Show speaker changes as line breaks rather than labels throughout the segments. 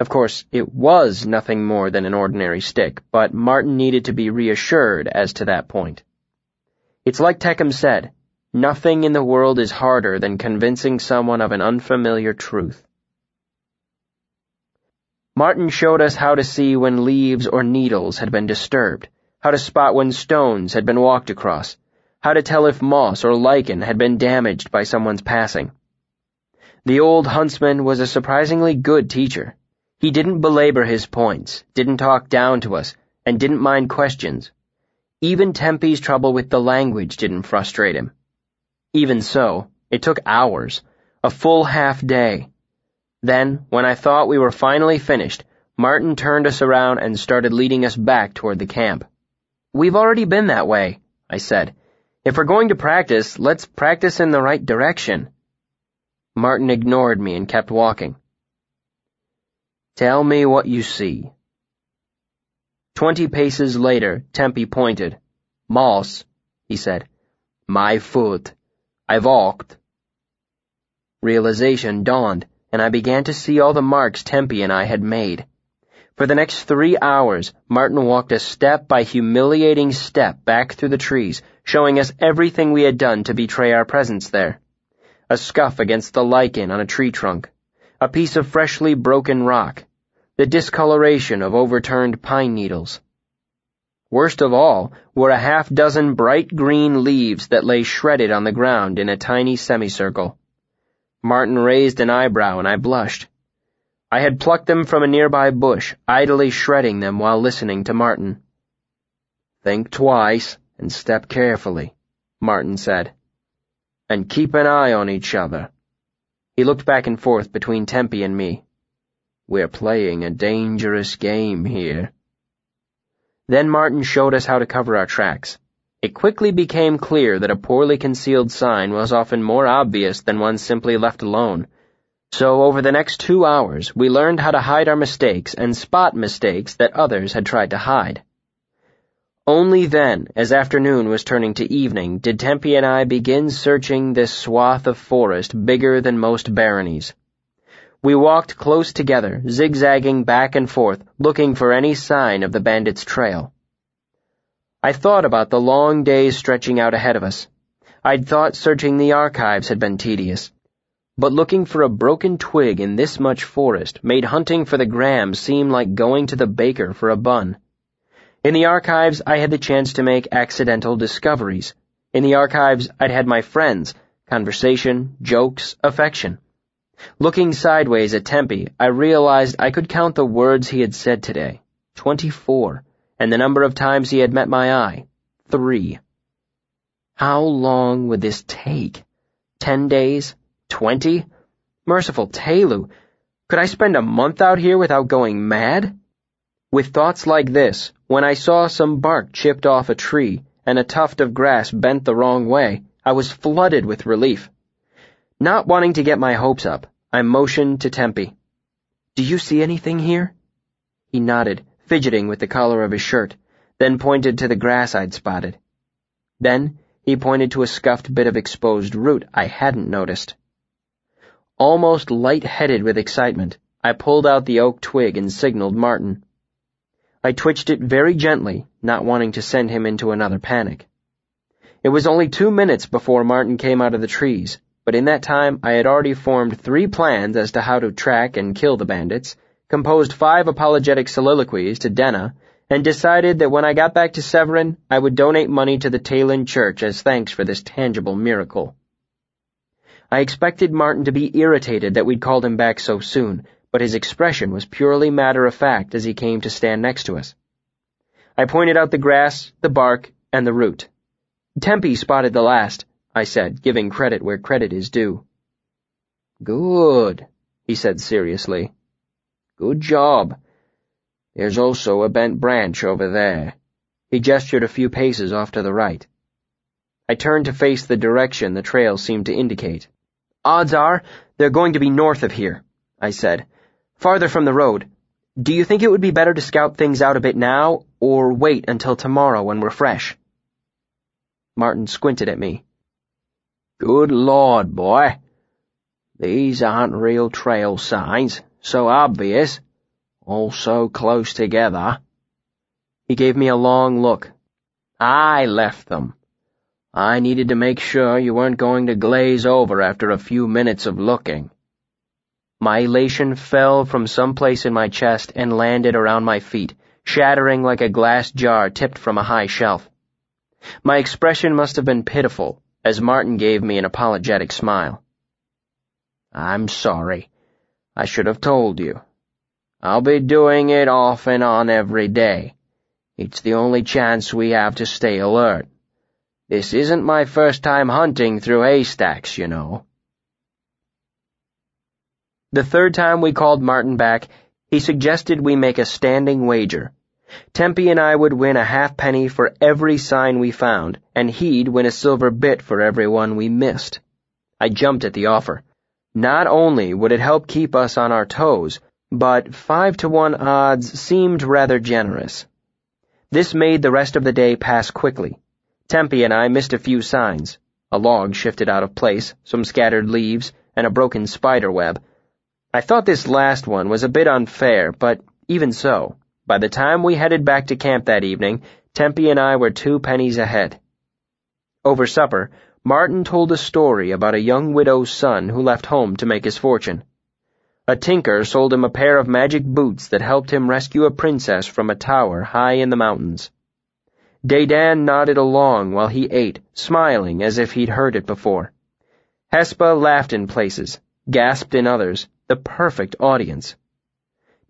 Of course, it was nothing more than an ordinary stick, but Marten needed to be reassured as to that point. It's like Teccam said, nothing in the world is harder than convincing someone of an unfamiliar truth. Martin showed us how to see when leaves or needles had been disturbed, how to spot when stones had been walked across, how to tell if moss or lichen had been damaged by someone's passing. The old huntsman was a surprisingly good teacher. He didn't belabor his points, didn't talk down to us, and didn't mind questions. Even Tempi's trouble with the language didn't frustrate him. Even so, it took hours, a full half day. Then, when I thought we were finally finished, Marten turned us around and started leading us back toward the camp. We've already been that way, I said. If we're going to practice, let's practice in the right direction. Marten ignored me and kept walking. Tell me what you see. Twenty paces later, Tempi pointed. Moss, he said. My foot. I've walked. Realization dawned, and I began to see all the marks Tempi and I had made. For the next three hours, Marten walked a step by humiliating step back through the trees, showing us everything we had done to betray our presence there. A scuff against the lichen on a tree trunk, a piece of freshly broken rock, the discoloration of overturned pine needles. Worst of all were a half dozen bright green leaves that lay shredded on the ground in a tiny semicircle. Marten raised an eyebrow and I blushed. I had plucked them from a nearby bush, idly shredding them while listening to Marten. Think twice and step carefully, Marten said. And keep an eye on each other. He looked back and forth between Tempi and me. We're playing a dangerous game here. Then Marten showed us how to cover our tracks. It quickly became clear that a poorly concealed sign was often more obvious than one simply left alone. So over the next two hours, we learned how to hide our mistakes and spot mistakes that others had tried to hide. Only then, as afternoon was turning to evening, did Tempi and I begin searching this swath of forest bigger than most baronies. We walked close together, zigzagging back and forth, looking for any sign of the bandits' trail. I thought about the long days stretching out ahead of us. I'd thought searching the archives had been tedious. But looking for a broken twig in this much forest made hunting for the Grahams seem like going to the baker for a bun. In the archives, I had the chance to make accidental discoveries. In the archives, I'd had my friends, conversation, jokes, affection. Looking sideways at Tempi, I realized I could count the words he had said today. Twenty-four. And the number of times he had met my eye. Three. How long would this take? Ten days? Twenty? Merciful Tehlu, could I spend a month out here without going mad? With thoughts like this, when I saw some bark chipped off a tree and a tuft of grass bent the wrong way, I was flooded with relief. Not wanting to get my hopes up, I motioned to Tempi. Do you see anything here? He nodded, fidgeting with the collar of his shirt, then pointed to the grass I'd spotted. Then he pointed to a scuffed bit of exposed root I hadn't noticed. Almost light-headed with excitement, I pulled out the oak twig and signaled Marten. I twitched it very gently, not wanting to send him into another panic. It was only two minutes before Marten came out of the trees, but in that time I had already formed three plans as to how to track and kill the bandits, composed five apologetic soliloquies to Denna, and decided that when I got back to Severen, I would donate money to the Tehlin Church as thanks for this tangible miracle. I expected Marten to be irritated that we'd called him back so soon, but his expression was purely matter-of-fact as he came to stand next to us. I pointed out the grass, the bark, and the root. Tempi spotted the last, I said, giving credit where credit is due. Good, he said seriously. Good job. There's also a bent branch over there. He gestured a few paces off to the right. I turned to face the direction the trail seemed to indicate. Odds are they're going to be north of here, I said. Farther from the road. Do you think it would be better to scout things out a bit now, or wait until tomorrow when we're fresh? Marten squinted at me. Good Lord, boy. These aren't real trail signs, so obvious. All so close together. He gave me a long look. I left them. I needed to make sure you weren't going to glaze over after a few minutes of looking. My elation fell from some place in my chest and landed around my feet, shattering like a glass jar tipped from a high shelf. My expression must have been pitiful, as Marten gave me an apologetic smile. I'm sorry. I should have told you. I'll be doing it off and on every day. It's the only chance we have to stay alert. This isn't my first time hunting through haystacks, you know. The third time we called Marten back, he suggested we make a standing wager. Tempi and I would win a halfpenny for every sign we found, and he'd win a silver bit for every one we missed. I jumped at the offer. Not only would it help keep us on our toes, but five to one odds seemed rather generous. This made the rest of the day pass quickly. Tempi and I missed a few signs. A log shifted out of place, some scattered leaves, and a broken spider web. I thought this last one was a bit unfair, but even so, by the time we headed back to camp that evening, Tempi and I were two pennies ahead. Over supper, Marten told a story about a young widow's son who left home to make his fortune. A tinker sold him a pair of magic boots that helped him rescue a princess from a tower high in the mountains. Dedan nodded along while he ate, smiling as if he'd heard it before. Hespa laughed in places, gasped in others, the perfect audience.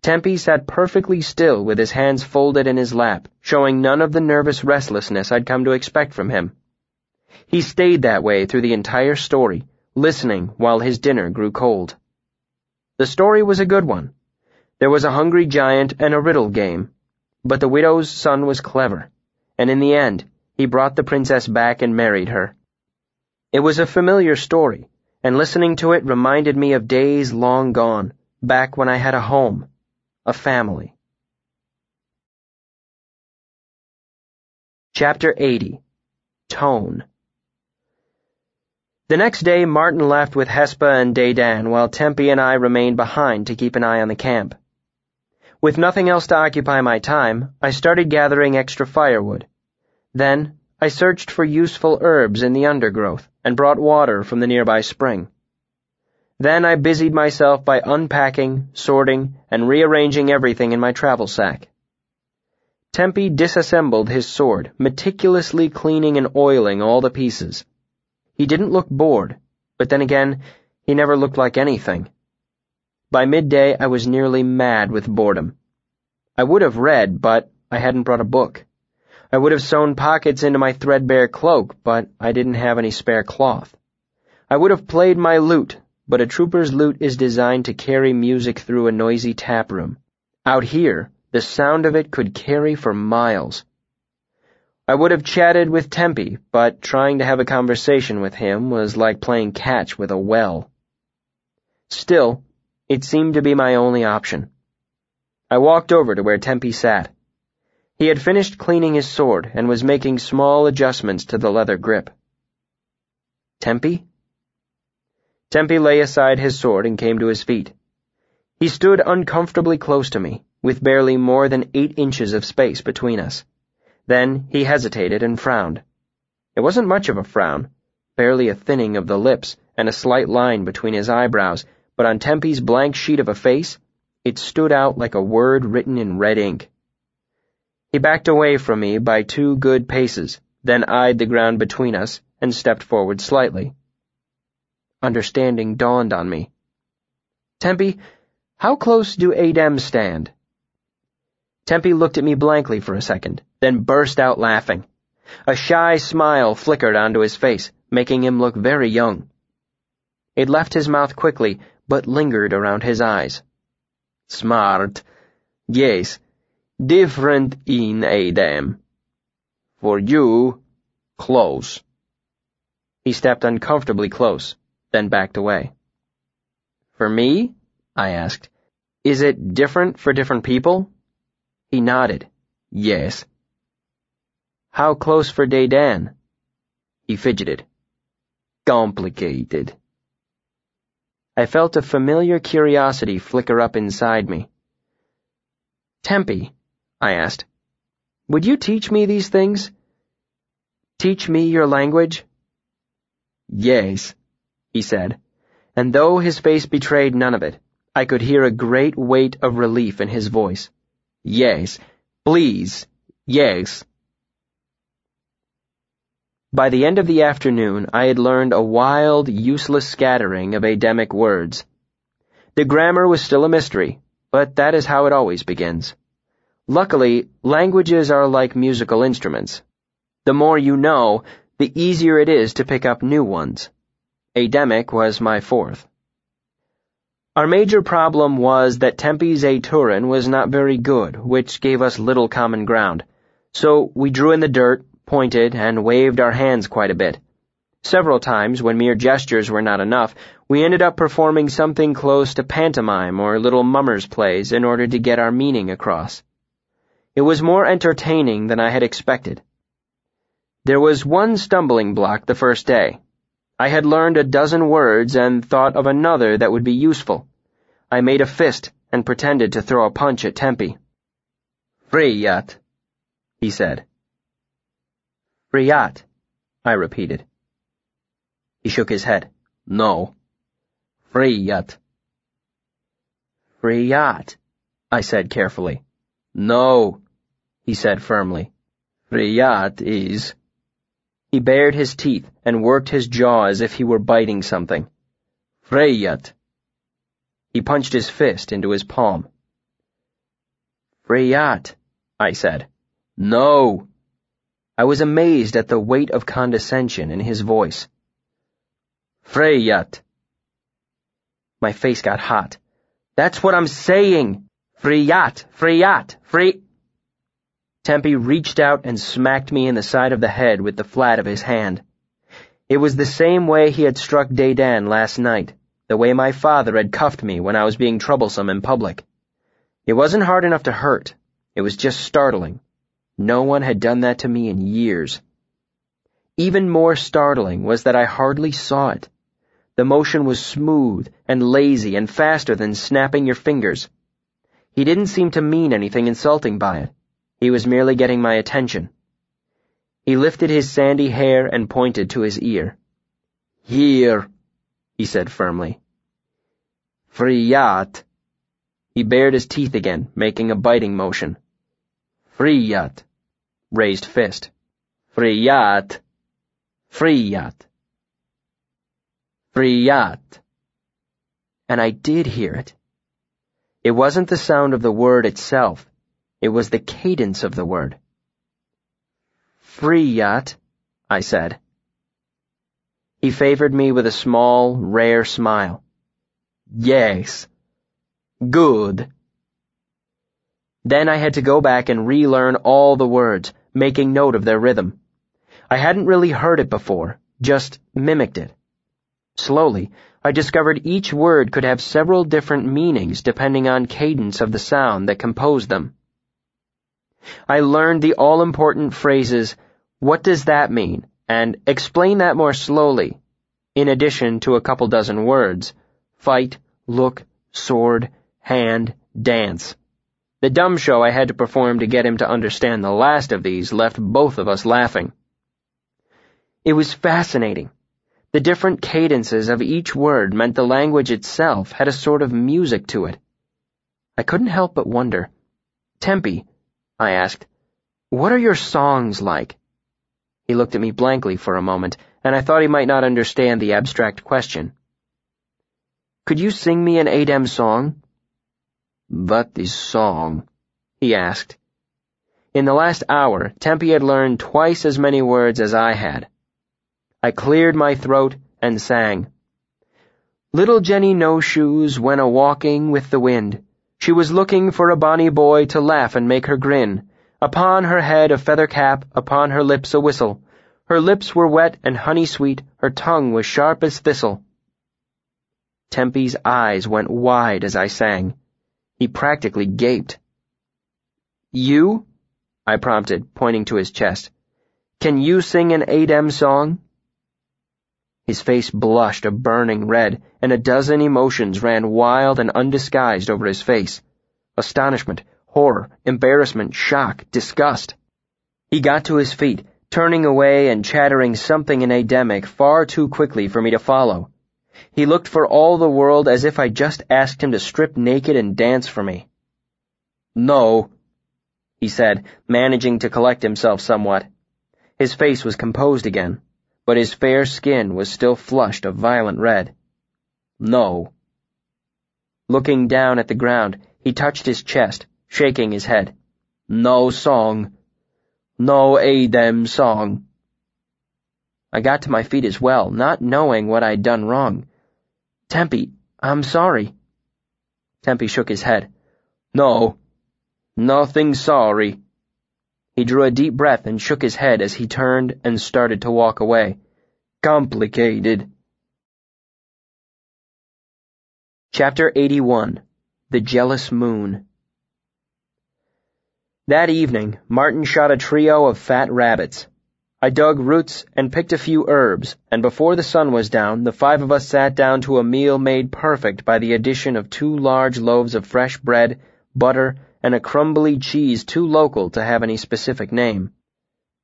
Tempi sat perfectly still with his hands folded in his lap, showing none of the nervous restlessness I'd come to expect from him. He stayed that way through the entire story, listening while his dinner grew cold. The story was a good one. There was a hungry giant and a riddle game, but the widow's son was clever and in the end, he brought the princess back and married her. It was a familiar story, and listening to it reminded me of days long gone, back when I had a home, a family. Chapter 80 Tone The next day, Marten left with Hespa and Dedan, while Tempi and I remained behind to keep an eye on the camp. With nothing else to occupy my time, I started gathering extra firewood. Then, I searched for useful herbs in the undergrowth and brought water from the nearby spring. Then I busied myself by unpacking, sorting, and rearranging everything in my travel sack. Tempi disassembled his sword, meticulously cleaning and oiling all the pieces. He didn't look bored, but then again, he never looked like anything. By midday, I was nearly mad with boredom. I would have read, but I hadn't brought a book. I would have sewn pockets into my threadbare cloak, but I didn't have any spare cloth. I would have played my lute, but a trouper's lute is designed to carry music through a noisy tap room. Out here, the sound of it could carry for miles. I would have chatted with Tempi, but trying to have a conversation with him was like playing catch with a well. Still, it seemed to be my only option. I walked over to where Tempi sat. He had finished cleaning his sword and was making small adjustments to the leather grip. Tempi? Tempi lay aside his sword and came to his feet. He stood uncomfortably close to me, with barely more than eight inches of space between us. Then he hesitated and frowned. It wasn't much of a frown, barely a thinning of the lips and a slight line between his eyebrows, but on Tempi's blank sheet of a face, it stood out like a word written in red ink. He backed away from me by two good paces, then eyed the ground between us and stepped forward slightly. Understanding dawned on me. Tempi, how close do Adem stand? Tempi looked at me blankly for a second, then burst out laughing. A shy smile flickered onto his face, making him look very young. It left his mouth quickly, but lingered around his eyes. Smart. Yes, different in Adem. For you, close. He stepped uncomfortably close, then backed away. For me? I asked. Is it different for different people? He nodded. Yes. How close for Dedan? He fidgeted. Complicated. I felt a familiar curiosity flicker up inside me. Tempi, I asked, would you teach me these things? Teach me your language?
Yes, he said,
and though his face betrayed none of it, I could hear a great weight of relief in his voice.
Yes, please, yes.
By the end of the afternoon, I had learned a wild, useless scattering of Ademic words. The grammar was still a mystery, but that is how it always begins. Luckily, languages are like musical instruments. The more you know, the easier it is to pick up new ones. Ademic was my fourth. Our major problem was that Tempi's Aturan was not very good, which gave us little common ground. So we drew in the dirt, pointed, and waved our hands quite a bit. Several times, when mere gestures were not enough, we ended up performing something close to pantomime or little mummers' plays in order to get our meaning across. It was more entertaining than I had expected. There was one stumbling block the first day. I had learned a dozen words and thought of another that would be useful. I made a fist and pretended to throw a punch at Tempi.
Friyat, he said.
Friyat, I repeated.
He shook his head. No. Friyat.
Friyat, I said carefully.
No, he said firmly. Friyat is
he bared his teeth and worked his jaw as if he were biting something.
Freyat.
He punched his fist into his palm. Freyat, I said.
No.
I was amazed at the weight of condescension in his voice.
Freyat.
My face got hot. That's what I'm saying. Freyat, Freyat, Free. Tempi reached out and smacked me in the side of the head with the flat of his hand. It was the same way he had struck Dedan last night, the way my father had cuffed me when I was being troublesome in public. It wasn't hard enough to hurt. It was just startling. No one had done that to me in years. Even more startling was that I hardly saw it. The motion was smooth and lazy and faster than snapping your fingers. He didn't seem to mean anything insulting by it. He was merely getting my attention. He lifted his sandy hair and pointed to his ear.
Here,
he said firmly.
Friyat.
He bared his teeth again, making a biting motion.
Friyat.
Raised fist.
Friyat.
Friyat.
Friyat.
And I did hear it. It wasn't the sound of the word itself. It was the cadence of the word. Friyat, I said. He favored me with a small, rare smile.
Yes. Good.
Then I had to go back and relearn all the words, making note of their rhythm. I hadn't really heard it before, just mimicked it. Slowly, I discovered each word could have several different meanings depending on cadence of the sound that composed them. I learned the all-important phrases, what does that mean? And explain that more slowly, in addition to a couple dozen words, fight, look, sword, hand, dance. The dumb show I had to perform to get him to understand the last of these left both of us laughing. It was fascinating. The different cadences of each word meant the language itself had a sort of music to it. I couldn't help but wonder, Tempi, I asked. What are your songs like? He looked at me blankly for a moment, and I thought he might not understand the abstract question. Could you sing me an Adem song?
What is song?
he asked. In the last hour, Tempi had learned twice as many words as I had. I cleared my throat and sang. Little Jenny No Shoes went a walking with the wind. She was looking for a bonny boy to laugh and make her grin. Upon her head a feather cap, upon her lips a whistle. Her lips were wet and honey sweet, her tongue was sharp as thistle. Tempi's eyes went wide as I sang. He practically gaped. You? I prompted, pointing to his chest. Can you sing an Adem song? His face blushed a burning red, and a dozen emotions ran wild and undisguised over his face. Astonishment, horror, embarrassment, shock, disgust. He got to his feet, turning away and chattering something in Ademic far too quickly for me to follow. He looked for all the world as if I just asked him to strip naked and dance for me. No, he said, managing to collect himself somewhat. His face was composed again, but his fair skin was still flushed a violent red. No. Looking down at the ground, he touched his chest, shaking his head. No song. No Adem song. I got to my feet as well, not knowing what I'd done wrong. Tempi, I'm sorry. Tempi shook his head. No, nothing sorry. He drew a deep breath and shook his head as he turned and started to walk away. Complicated. Chapter 81 The Jealous Moon That evening, Martin shot a trio of fat rabbits. I dug roots and picked a few herbs, and before the sun was down, the five of us sat down to a meal made perfect by the addition of two large loaves of fresh bread, butter, and a crumbly cheese too local to have any specific name.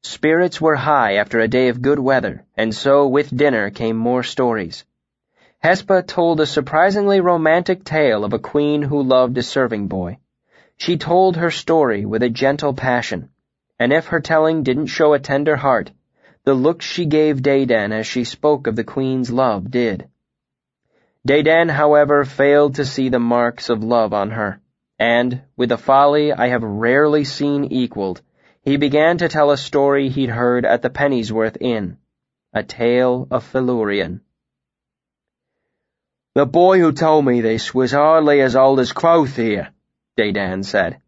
Spirits were high after a day of good weather, and so with dinner came more stories. Hespa told a surprisingly romantic tale of a queen who loved a serving boy. She told her story with a gentle passion and if her telling didn't show a tender heart, the look she gave Dedan as she spoke of the queen's love did. Dedan, however, failed to see the marks of love on her, and, with a folly I have rarely seen equaled, he began to tell a story he'd heard at the Pennyworth Inn, a tale of Felurian.
The boy who told me this was hardly as old as Kvothe here, Dedan said,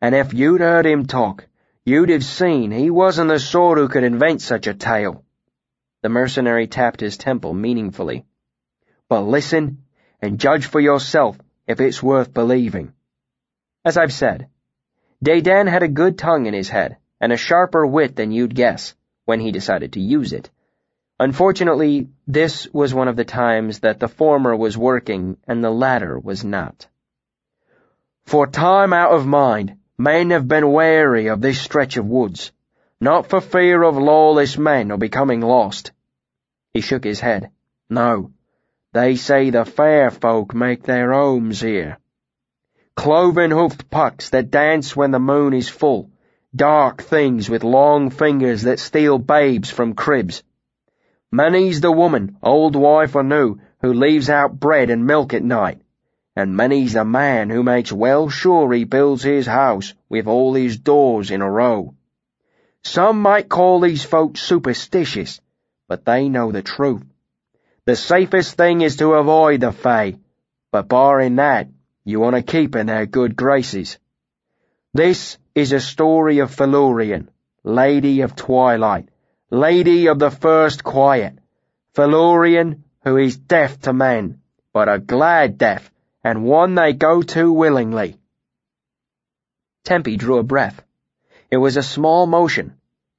and if you'd heard him talk, You'd have seen he wasn't the sort who could invent such a tale.
The mercenary tapped his temple meaningfully.
But listen, and judge for yourself if it's worth believing.
As I've said, Dedan had a good tongue in his head, and a sharper wit than you'd guess, when he decided to use it. Unfortunately, this was one of the times that the former was working and the latter was not.
For time out of mind, Men have been wary of this stretch of woods, not for fear of lawless men or becoming lost.
He shook his head.
No, they say the fair folk make their homes here. Cloven-hoofed pucks that dance when the moon is full, dark things with long fingers that steal babes from cribs. Many's the woman, old wife or new, who leaves out bread and milk at night, and many's the man who makes well sure he builds his house with all his doors in a row. Some might call these folks superstitious, but they know the truth. The safest thing is to avoid the Fae, but barring that, you want to keep in their good graces. This is a story of Felurian, Lady of Twilight, Lady of the First Quiet, Felurian who is deaf to men, but a glad deaf and one they go to willingly.
Tempi drew a breath. It was a small motion,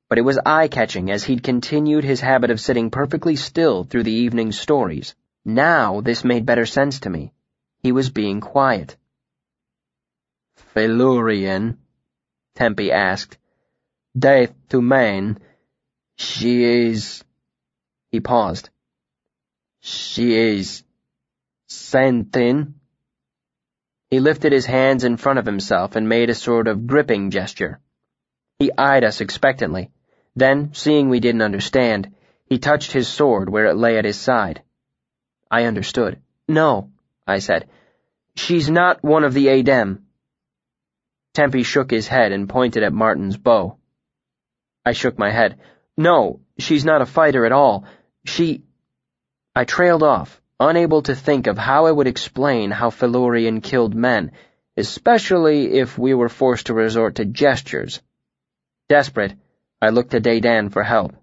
but it was eye-catching as he'd continued his habit of sitting perfectly still through the evening's stories. Now this made better sense to me. He was being quiet.
Felurian, Tempi asked. Death to man. She is...
He paused.
She is... Senthin?
He lifted his hands in front of himself and made a sort of gripping gesture. He eyed us expectantly. Then, seeing we didn't understand, he touched his sword where it lay at his side. I understood. No, I said. She's not one of the Adem. Tempi shook his head and pointed at Marten's bow. I shook my head. No, she's not a fighter at all. She... I trailed off, unable to think of how I would explain how Felurian killed men, especially if we were forced to resort to gestures. Desperate, I looked to Dedan for help.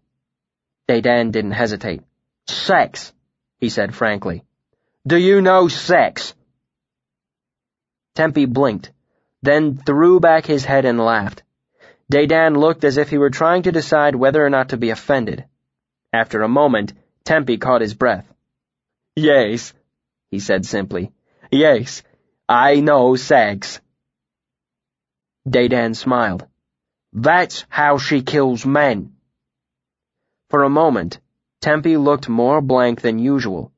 Dedan didn't hesitate.
Sex, he said frankly. Do you know sex?
Tempi blinked, then threw back his head and laughed. Dedan looked as if he were trying to decide whether or not to be offended. After a moment, Tempi caught his breath.
Yes, he said simply. Yes, I know sex.
Dedan smiled.
That's how she kills men.
For a moment, Tempi looked more blank than usual.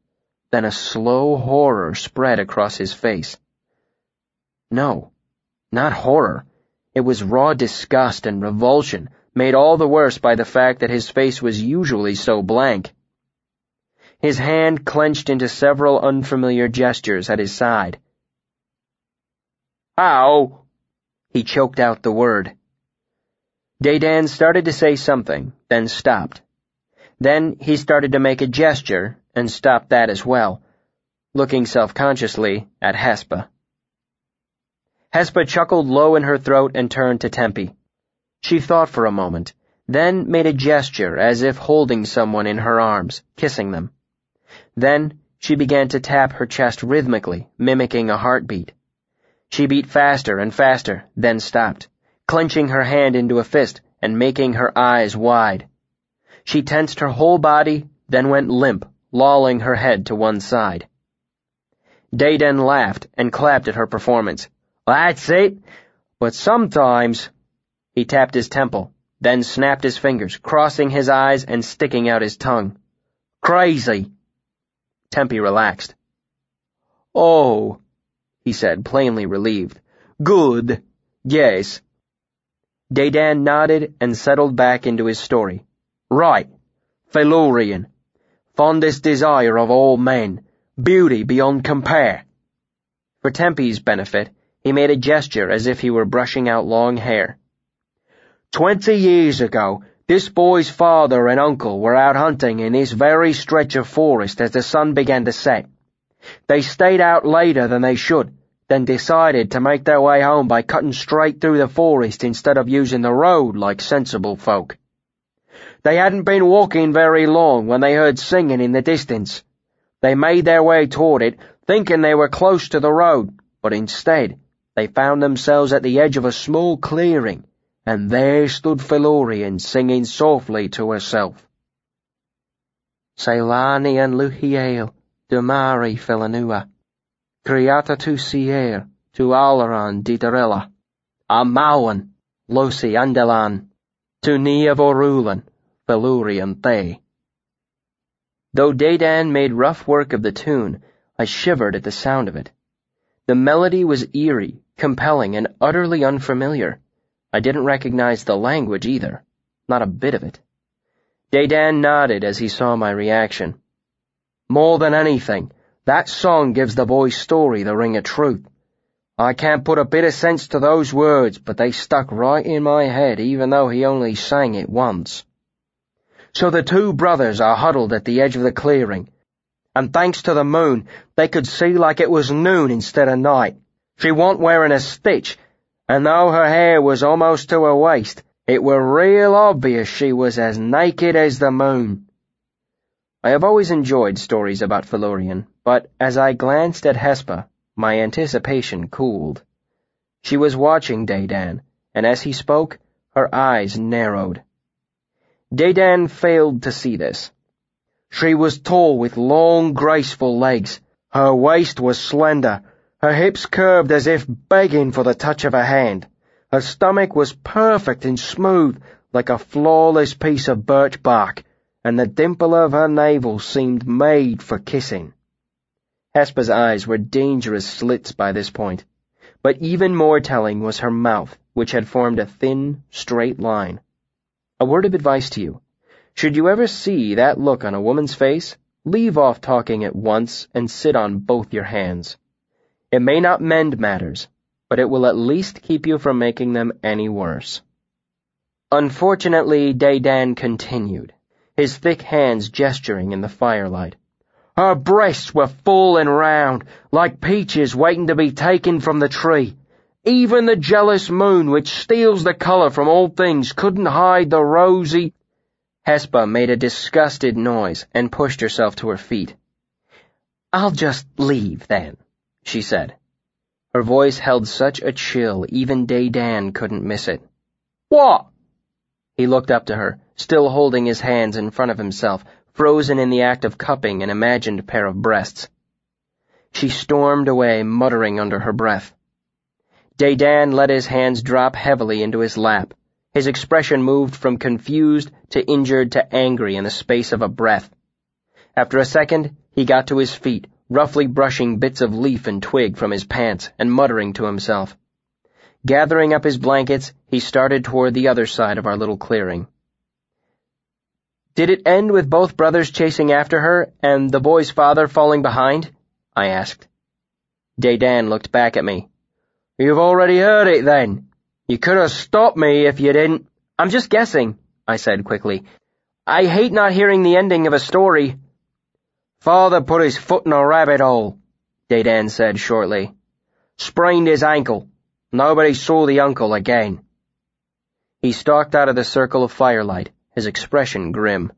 Then a slow horror spread across his face. No, not horror. It was raw disgust and revulsion, made all the worse by the fact that his face was usually so blank. His hand clenched into several unfamiliar gestures at his side.
Ow!
He choked out the word. Dedan started to say something, then stopped. Then he started to make a gesture and stopped that as well, looking self-consciously at Hespa. Hespa chuckled low in her throat and turned to Tempi. She thought for a moment, then made a gesture as if holding someone in her arms, kissing them. Then she began to tap her chest rhythmically, mimicking a heartbeat. She beat faster and faster, then stopped, clenching her hand into a fist and making her eyes wide. She tensed her whole body, then went limp, lolling her head to one side. Dedan laughed and clapped at her performance. That's it. But sometimes... He tapped his temple, then snapped his fingers, crossing his eyes and sticking out his tongue. Crazy. Tempi relaxed.
Oh,
he said, plainly relieved.
Good. Yes.
Dedan nodded and settled back into his story.
Right. Felurian. Fondest desire of all men. Beauty beyond compare.
For Tempi's benefit, he made a gesture as if he were brushing out long hair.
Twenty years ago, this boy's father and uncle were out hunting in this very stretch of forest as the sun began to set. They stayed out later than they should, then decided to make their way home by cutting straight through the forest instead of using the road like sensible folk. They hadn't been walking very long when they heard singing in the distance. They made their way toward it, thinking they were close to the road, but instead, they found themselves at the edge of a small clearing, and there stood Felurian singing softly to herself.
Ceylani and Luhiel, Dumari Philanua, Criata tu Sier, tu Alaran Didarella, Amawan, Losi Andelan, tu Niavorulan, Felurian Thay. Though Dedan made rough work of the tune, I shivered at the sound of it. The melody was eerie, compelling, and utterly unfamiliar. I didn't recognize the language either. Not a bit of it. Dedan nodded as he saw my reaction.
More than anything, that song gives the boy's story the ring of truth. I can't put a bit of sense to those words, but they stuck right in my head even though he only sang it once. So the two brothers are huddled at the edge of the clearing, and thanks to the moon, they could see like it was noon instead of night. She wa'n't wearing a stitch, and though her hair was almost to her waist, it were real obvious she was as naked as the moon. I have always enjoyed stories about Felurian, but as I glanced at Hespa, my anticipation cooled. She was watching Dedan, and as he spoke, her eyes narrowed. Dedan failed to see this. She was tall with long, graceful legs. Her waist was slender, her hips curved as if begging for the touch of a hand. Her stomach was perfect and smooth, like a flawless piece of birch bark, and the dimple of her navel seemed made for kissing. Hespa's eyes were dangerous slits by this point, but even more telling was her mouth, which had formed a thin, straight line. A word of advice to you. Should you ever see that look on a woman's face, leave off talking at once and sit on both your hands. It may not mend matters, but it will at least keep you from making them any worse. Unfortunately, Dedan continued, his thick hands gesturing in the firelight. Her breasts were full and round, like peaches waiting to be taken from the tree. Even the jealous moon, which steals the color from all things, couldn't hide the rosy...
Hespa made a disgusted noise and pushed herself to her feet. I'll just leave, then, she said. Her voice held such a chill even Dedan couldn't miss it.
What?
He looked up to her, still holding his hands in front of himself, frozen in the act of cupping an imagined pair of breasts. She stormed away, muttering under her breath. Dedan let his hands drop heavily into his lap. His expression moved from confused to injured to angry in the space of a breath. After a second, he got to his feet, roughly brushing bits of leaf and twig from his pants and muttering to himself. Gathering up his blankets, he started toward the other side of our little clearing. Did it end with both brothers chasing after her and the boy's father falling behind? I asked. Dedan looked back at me. You've already heard it then. You could have stopped me if you didn't. I'm just guessing, I said quickly. I hate not hearing the ending of a story. Father put his foot in a rabbit hole, Dedan said shortly. Sprained his ankle. Nobody saw the uncle again. He stalked out of the circle of firelight, his expression grim.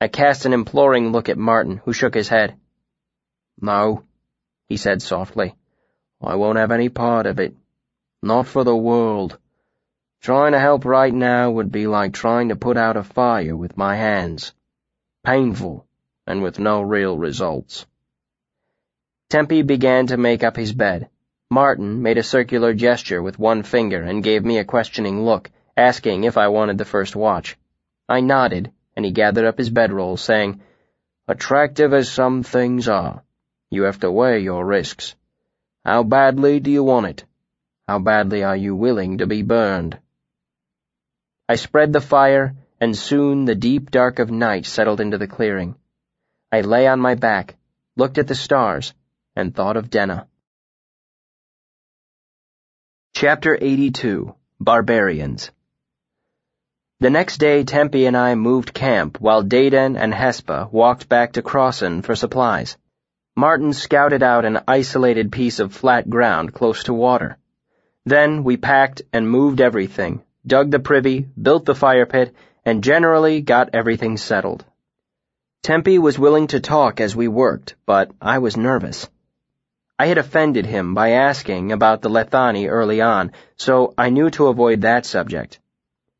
I cast an imploring look at Marten, who shook his head. No, he said softly. I won't have any part of it. Not for the world. Trying to help right now would be like trying to put out a fire with my hands. Painful, and with no real results. Tempi began to make up his bed. Marten made a circular gesture with one finger and gave me a questioning look, asking if I wanted the first watch. I nodded, and he gathered up his bedroll, saying, Attractive as some things are, you have to weigh your risks. How badly do you want it? How badly are you willing to be burned? I spread the fire, and soon the deep dark of night settled into the clearing. I lay on my back, looked at the stars, and thought of Denna. Chapter 82 Barbarians The next day Tempi and I moved camp while Dedan and Hespa walked back to Crosson for supplies. Marten scouted out an isolated piece of flat ground close to water. Then we packed and moved everything, dug the privy, built the fire pit, and generally got everything settled. Tempi was willing to talk as we worked, but I was nervous. I had offended him by asking about the Lethani early on, so I knew to avoid that subject.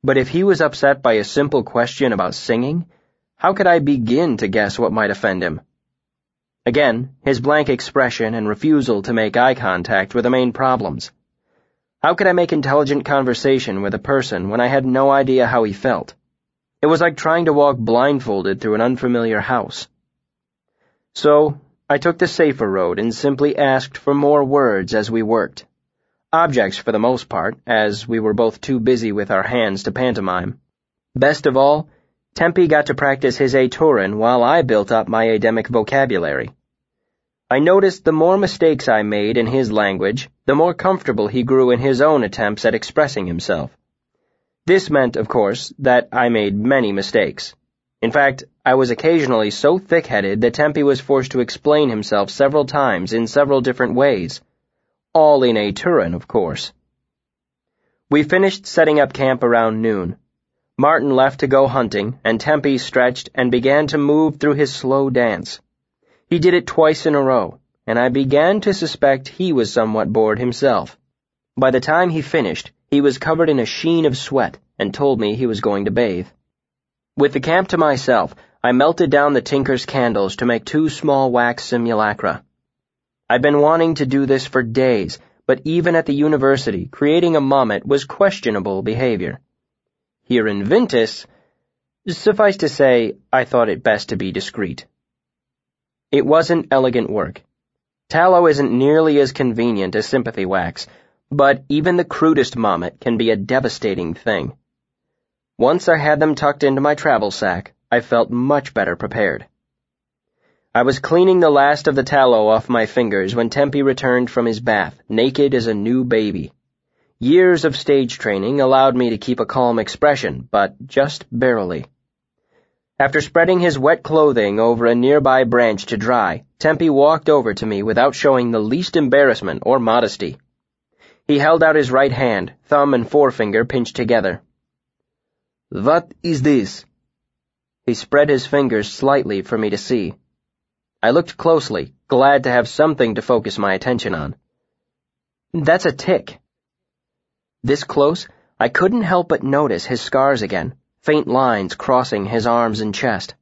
But if he was upset by a simple question about singing, how could I begin to guess what might offend him? Again, his blank expression and refusal to make eye contact were the main problems. How could I make intelligent conversation with a person when I had no idea how he felt? It was like trying to walk blindfolded through an unfamiliar house. So, I took the safer road and simply asked for more words as we worked. Objects for the most part, as we were both too busy with our hands to pantomime. Best of all, Tempi got to practice his Aturan while I built up my Ademic vocabulary. I noticed the more mistakes I made in his language, the more comfortable he grew in his own attempts at expressing himself. This meant, of course, that I made many mistakes. In fact, I was occasionally so thick-headed that Tempi was forced to explain himself several times in several different ways. All in Aturan, of course. We finished setting up camp around noon. Marten left to go hunting, and Tempi stretched and began to move through his slow dance. He did it twice in a row, and I began to suspect he was somewhat bored himself. By the time he finished, he was covered in a sheen of sweat and told me he was going to bathe. With the camp to myself, I melted down the tinker's candles to make two small wax simulacra. I'd been wanting to do this for days, but even at the university, creating a mommet was questionable behavior. Here in Vintas, suffice to say, I thought it best to be discreet. It wasn't elegant work. Tallow isn't nearly as convenient as sympathy wax, but even the crudest mommet can be a devastating thing. Once I had them tucked into my travel sack, I felt much better prepared. I was cleaning the last of the tallow off my fingers when Tempi returned from his bath, naked as a new baby. Years of stage training allowed me to keep a calm expression, but just barely. After spreading his wet clothing over a nearby branch to dry, Tempi walked over to me without showing the least embarrassment or modesty. He held out his right hand, thumb and forefinger pinched together. What is this? He spread his fingers slightly for me to see. I looked closely, glad to have something to focus my attention on. That's a tick. This close, I couldn't help but notice his scars again, faint lines crossing his arms and chest.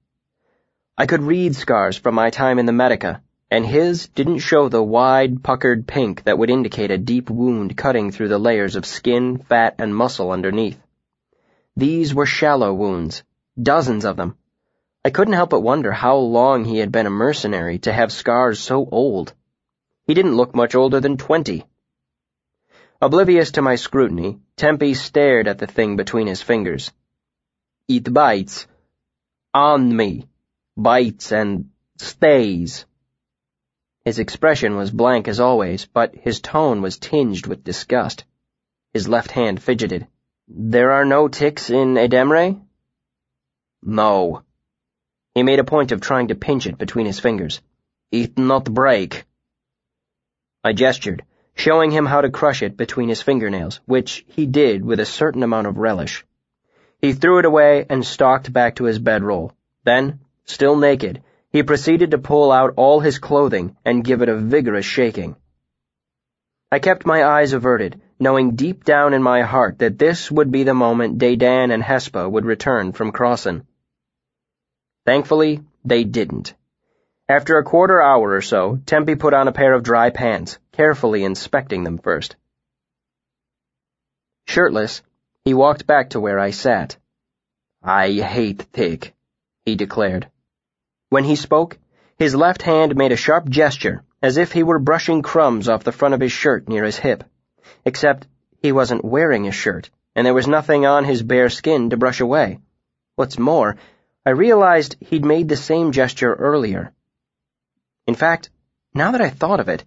I could read scars from my time in the Medica, and his didn't show the wide, puckered pink that would indicate a deep wound cutting through the layers of skin, fat, and muscle underneath. These were shallow wounds, dozens of them. I couldn't help but wonder how long he had been a mercenary to have scars so old. He didn't look much older than twenty. Oblivious to my scrutiny, Tempi stared at the thing between his fingers. It bites. On me. Bites and stays. His expression was blank as always, but his tone was tinged with disgust. His left hand fidgeted. There are no ticks in Ademre? No. He made a point of trying to pinch it between his fingers. It not break. I gestured, showing him how to crush it between his fingernails, which he did with a certain amount of relish. He threw it away and stalked back to his bedroll. Then, still naked, he proceeded to pull out all his clothing and give it a vigorous shaking. I kept my eyes averted, knowing deep down in my heart that this would be the moment Dedan and Hespa would return from Crosson. Thankfully, they didn't. After a quarter hour or so, Tempi put on a pair of dry pants, carefully inspecting them first. Shirtless, he walked back to where I sat. I hate Tick, he declared. When he spoke, his left hand made a sharp gesture, as if he were brushing crumbs off the front of his shirt near his hip. Except he wasn't wearing a shirt, and there was nothing on his bare skin to brush away. What's more, I realized he'd made the same gesture earlier. In fact, now that I thought of it,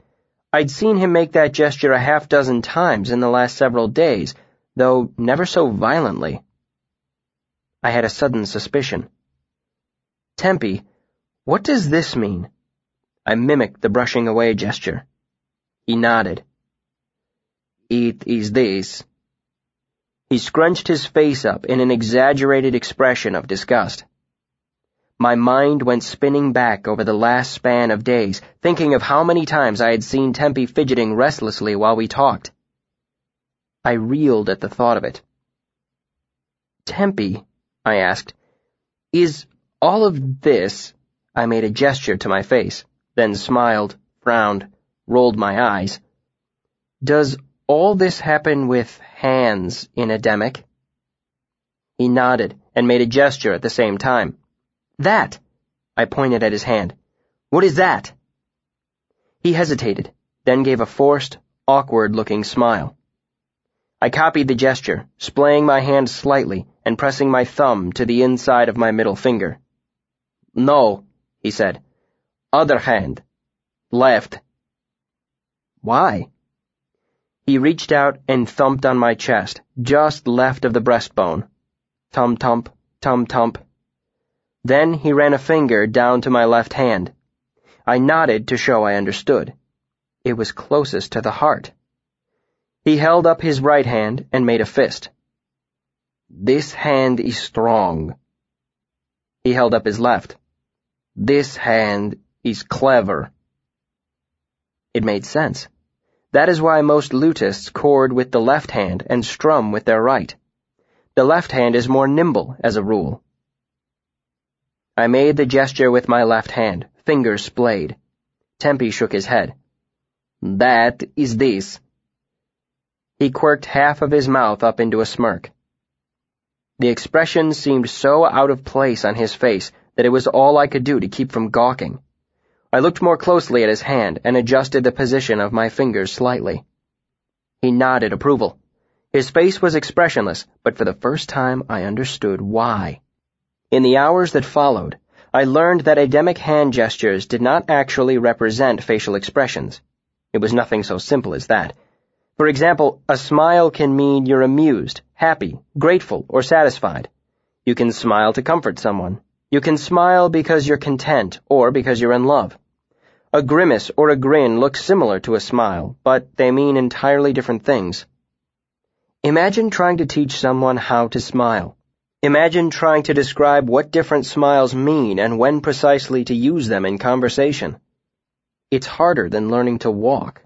I'd seen him make that gesture a half dozen times in the last several days, though never so violently. I had a sudden suspicion. Tempi, what does this mean? I mimicked the brushing away gesture. He nodded. It is this. He scrunched his face up in an exaggerated expression of disgust. My mind went spinning back over the last span of days, thinking of how many times I had seen Tempi fidgeting restlessly while we talked. I reeled at the thought of it. Tempi, I asked, is all of this I made a gesture to my face, then smiled, frowned, rolled my eyes. Does all this happen with hands in Ademic? He nodded and made a gesture at the same time. That! I pointed at his hand. What is that? He hesitated, then gave a forced, awkward-looking smile. I copied the gesture, splaying my hand slightly and pressing my thumb to the inside of my middle finger. No, he said. Other hand. Left. Why? He reached out and thumped on my chest, just left of the breastbone. Tum tump, tum tump. Then he ran a finger down to my left hand. I nodded to show I understood. It was closest to the heart. He held up his right hand and made a fist. This hand is strong. He held up his left. This hand is clever. It made sense. That is why most lutists chord with the left hand and strum with their right. The left hand is more nimble, as a rule. I made the gesture with my left hand, fingers splayed. Tempi shook his head. That is this. He quirked half of his mouth up into a smirk. The expression seemed so out of place on his face that it was all I could do to keep from gawking. I looked more closely at his hand and adjusted the position of my fingers slightly. He nodded approval. His face was expressionless, but for the first time I understood why. In the hours that followed, I learned that Ademic hand gestures did not actually represent facial expressions. It was nothing so simple as that. For example, a smile can mean you're amused, happy, grateful, or satisfied. You can smile to comfort someone. You can smile because you're content or because you're in love. A grimace or a grin look similar to a smile, but they mean entirely different things. Imagine trying to teach someone how to smile. Imagine trying to describe what different smiles mean and when precisely to use them in conversation. It's harder than learning to walk.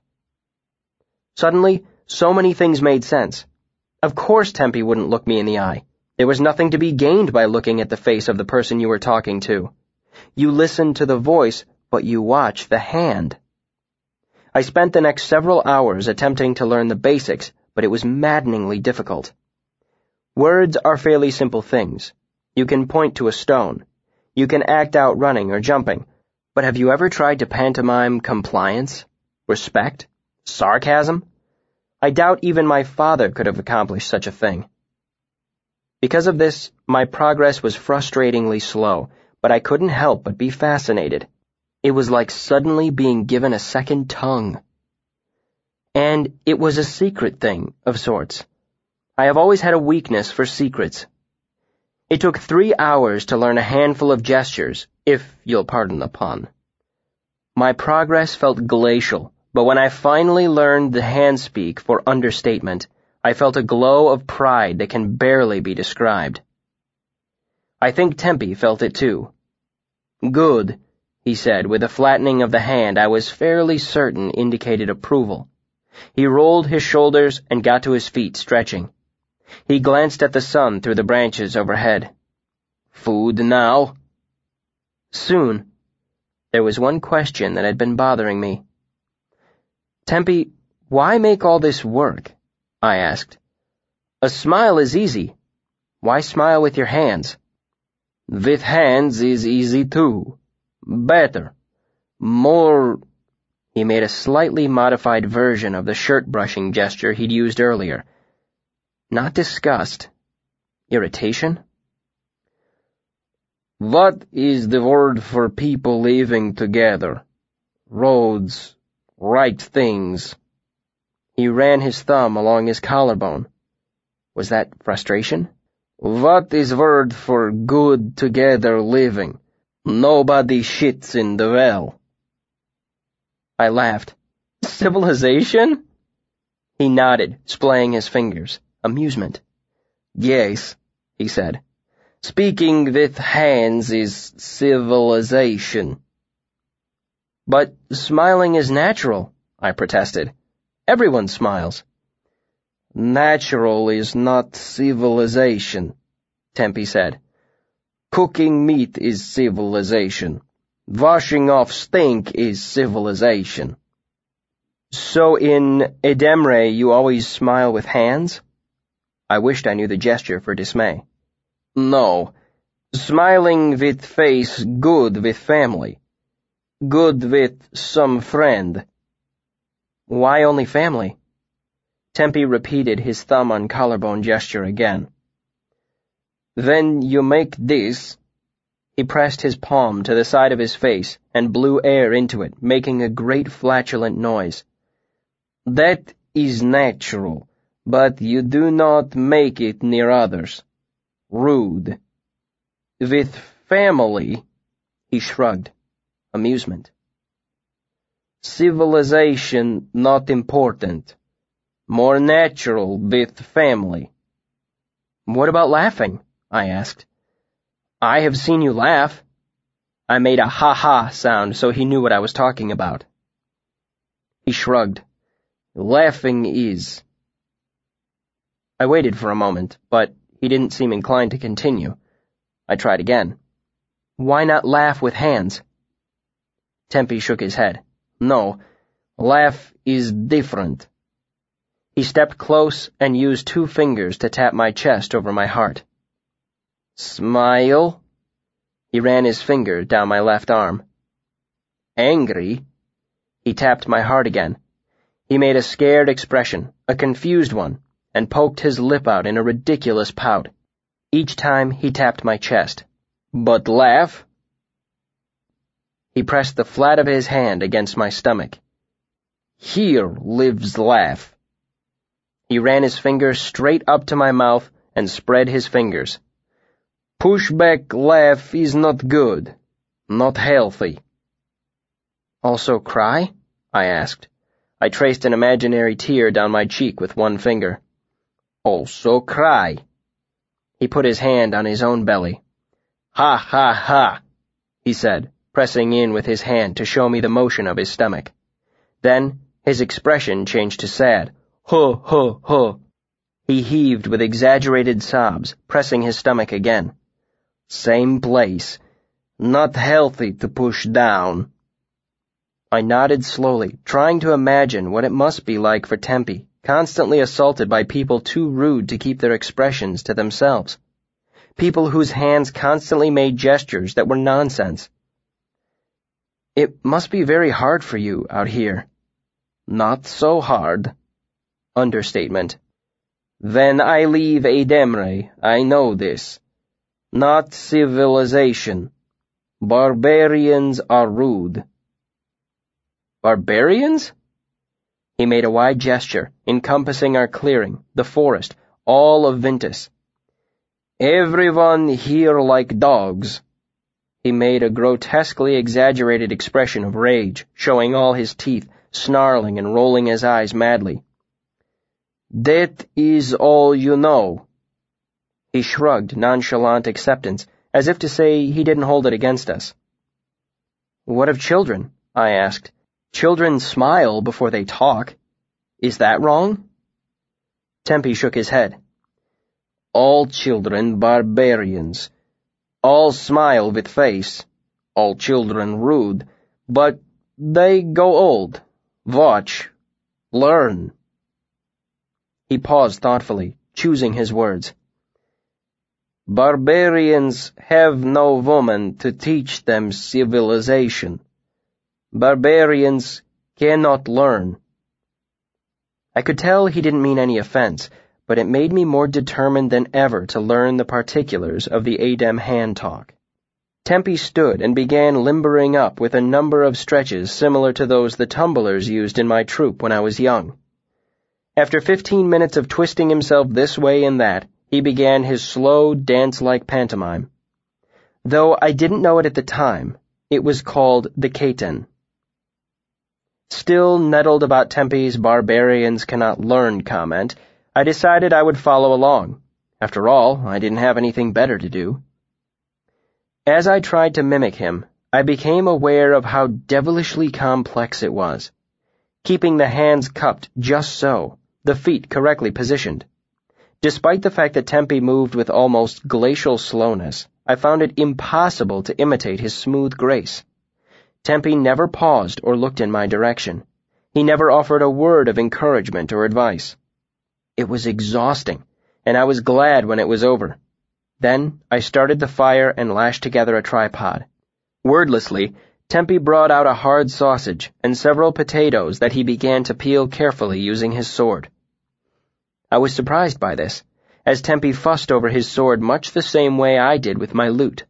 Suddenly, so many things made sense. Of course Tempi wouldn't look me in the eye. There was nothing to be gained by looking at the face of the person you were talking to. You listen to the voice but you watch the hand. I spent the next several hours attempting to learn the basics, but it was maddeningly difficult. Words are fairly simple things. You can point to a stone. You can act out running or jumping. But have you ever tried to pantomime compliance? Respect? Sarcasm? I doubt even my father could have accomplished such a thing. Because of this, my progress was frustratingly slow, but I couldn't help but be fascinated. It was like suddenly being given a second tongue. And it was a secret thing, of sorts. I have always had a weakness for secrets. It took three hours to learn a handful of gestures, if you'll pardon the pun. My progress felt glacial, but when I finally learned the hand speak for understatement, I felt a glow of pride that can barely be described. I think Tempi felt it too. Good, he said with a flattening of the hand I was fairly certain indicated approval. He rolled his shoulders and got to his feet, stretching. He glanced at the sun through the branches overhead. Food now? Soon. There was one question that had been bothering me. Tempi, why make all this work? I asked. A smile is easy. Why smile with your hands? With hands is easy too. Better. More... He made a slightly modified version of the shirt-brushing gesture he'd used earlier. Not disgust. Irritation? What is the word for people living together? Roads, right things. He ran his thumb along his collarbone. Was that frustration? What is word for good together living? Nobody shits in the well. I laughed. Civilization? He nodded, splaying his fingers. Amusement. Yes, he said. Speaking with hands is civilization. But smiling is natural, I protested. Everyone smiles. Natural is not civilization, Tempi said. Cooking meat is civilization. Washing off stink is civilization. So in Ademre you always smile with hands? I wished I knew the gesture for dismay. No. Smiling with face good with family. Good with some friend. Why only family? Tempi repeated his thumb on collarbone gesture again. Then you make this. He pressed his palm to the side of his face and blew air into it, making a great flatulent noise. That is natural, but you do not make it near others. Rude. With family, he shrugged. Amusement. Civilization not important. More natural with family. What about laughing? I asked. I have seen you laugh. I made a ha-ha sound so he knew what I was talking about. He shrugged. Laughing is. I waited for a moment, but he didn't seem inclined to continue. I tried again. Why not laugh with hands? Tempi shook his head. No, laugh is different. He stepped close and used two fingers to tap my chest over my heart. Smile. He ran his finger down my left arm. Angry. He tapped my heart again. He made a scared expression, a confused one, and poked his lip out in a ridiculous pout. Each time he tapped my chest. But laugh. He pressed the flat of his hand against my stomach. Here lives laugh. He ran his finger straight up to my mouth and spread his fingers. Pushback laugh is not good, not healthy. Also cry? I asked. I traced an imaginary tear down my cheek with one finger. Also cry. He put his hand on his own belly. Ha ha ha, he said, pressing in with his hand to show me the motion of his stomach. Then his expression changed to sad. Huh, huh, huh. He heaved with exaggerated sobs, pressing his stomach again. Same place. Not healthy to push down. I nodded slowly, trying to imagine what it must be like for Tempi, constantly assaulted by people too rude to keep their expressions to themselves. People whose hands constantly made gestures that were nonsense. It must be very hard for you out here.
Not so hard.
Understatement.
When I leave Ademre, I know this. Not civilization. Barbarians are rude.
Barbarians? He made a wide gesture, encompassing our clearing, the forest, all of Vintas.
Everyone here like dogs.
He made a grotesquely exaggerated expression of rage, showing all his teeth, snarling and rolling his eyes madly.
That is all you know.
He shrugged nonchalant acceptance, as if to say he didn't hold it against us. What of children? I asked. Children smile before they talk. Is that wrong? Tempi shook his head.
All children barbarians. All smile with face. All children rude. But they go old. Watch. Learn.
He paused thoughtfully, choosing his words.
Barbarians have no woman to teach them civilization. Barbarians cannot learn.
I could tell he didn't mean any offense, but it made me more determined than ever to learn the particulars of the Adem hand talk. Tempi stood and began limbering up with a number of stretches similar to those the tumblers used in my troupe when I was young. After fifteen minutes of twisting himself this way and that, he began his slow, dance-like pantomime. Though I didn't know it at the time, it was called the Ketan. Still nettled about Tempi's barbarians cannot learn comment, I decided I would follow along. After all, I didn't have anything better to do. As I tried to mimic him, I became aware of how devilishly complex it was. Keeping the hands cupped just so, the feet correctly positioned. Despite the fact that Tempi moved with almost glacial slowness, I found it impossible to imitate his smooth grace. Tempi never paused or looked in my direction. He never offered a word of encouragement or advice. It was exhausting, and I was glad when it was over. Then I started the fire and lashed together a tripod. Wordlessly, Tempi brought out a hard sausage and several potatoes that he began to peel carefully using his sword. I was surprised by this, as Tempi fussed over his sword much the same way I did with my lute.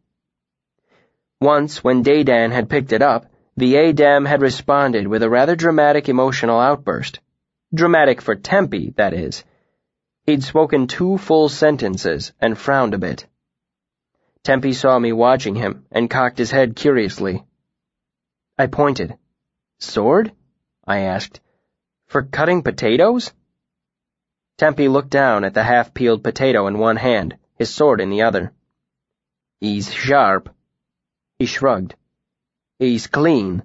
Once, when Dedan had picked it up, the Adem had responded with a rather dramatic emotional outburst. Dramatic for Tempi, that is. He'd spoken two full sentences and frowned a bit. Tempi saw me watching him and cocked his head curiously. I pointed. Sword? I asked. For cutting potatoes? Tempi looked down at the half-peeled potato in one hand, his sword in the other. He's sharp, he shrugged. He's clean.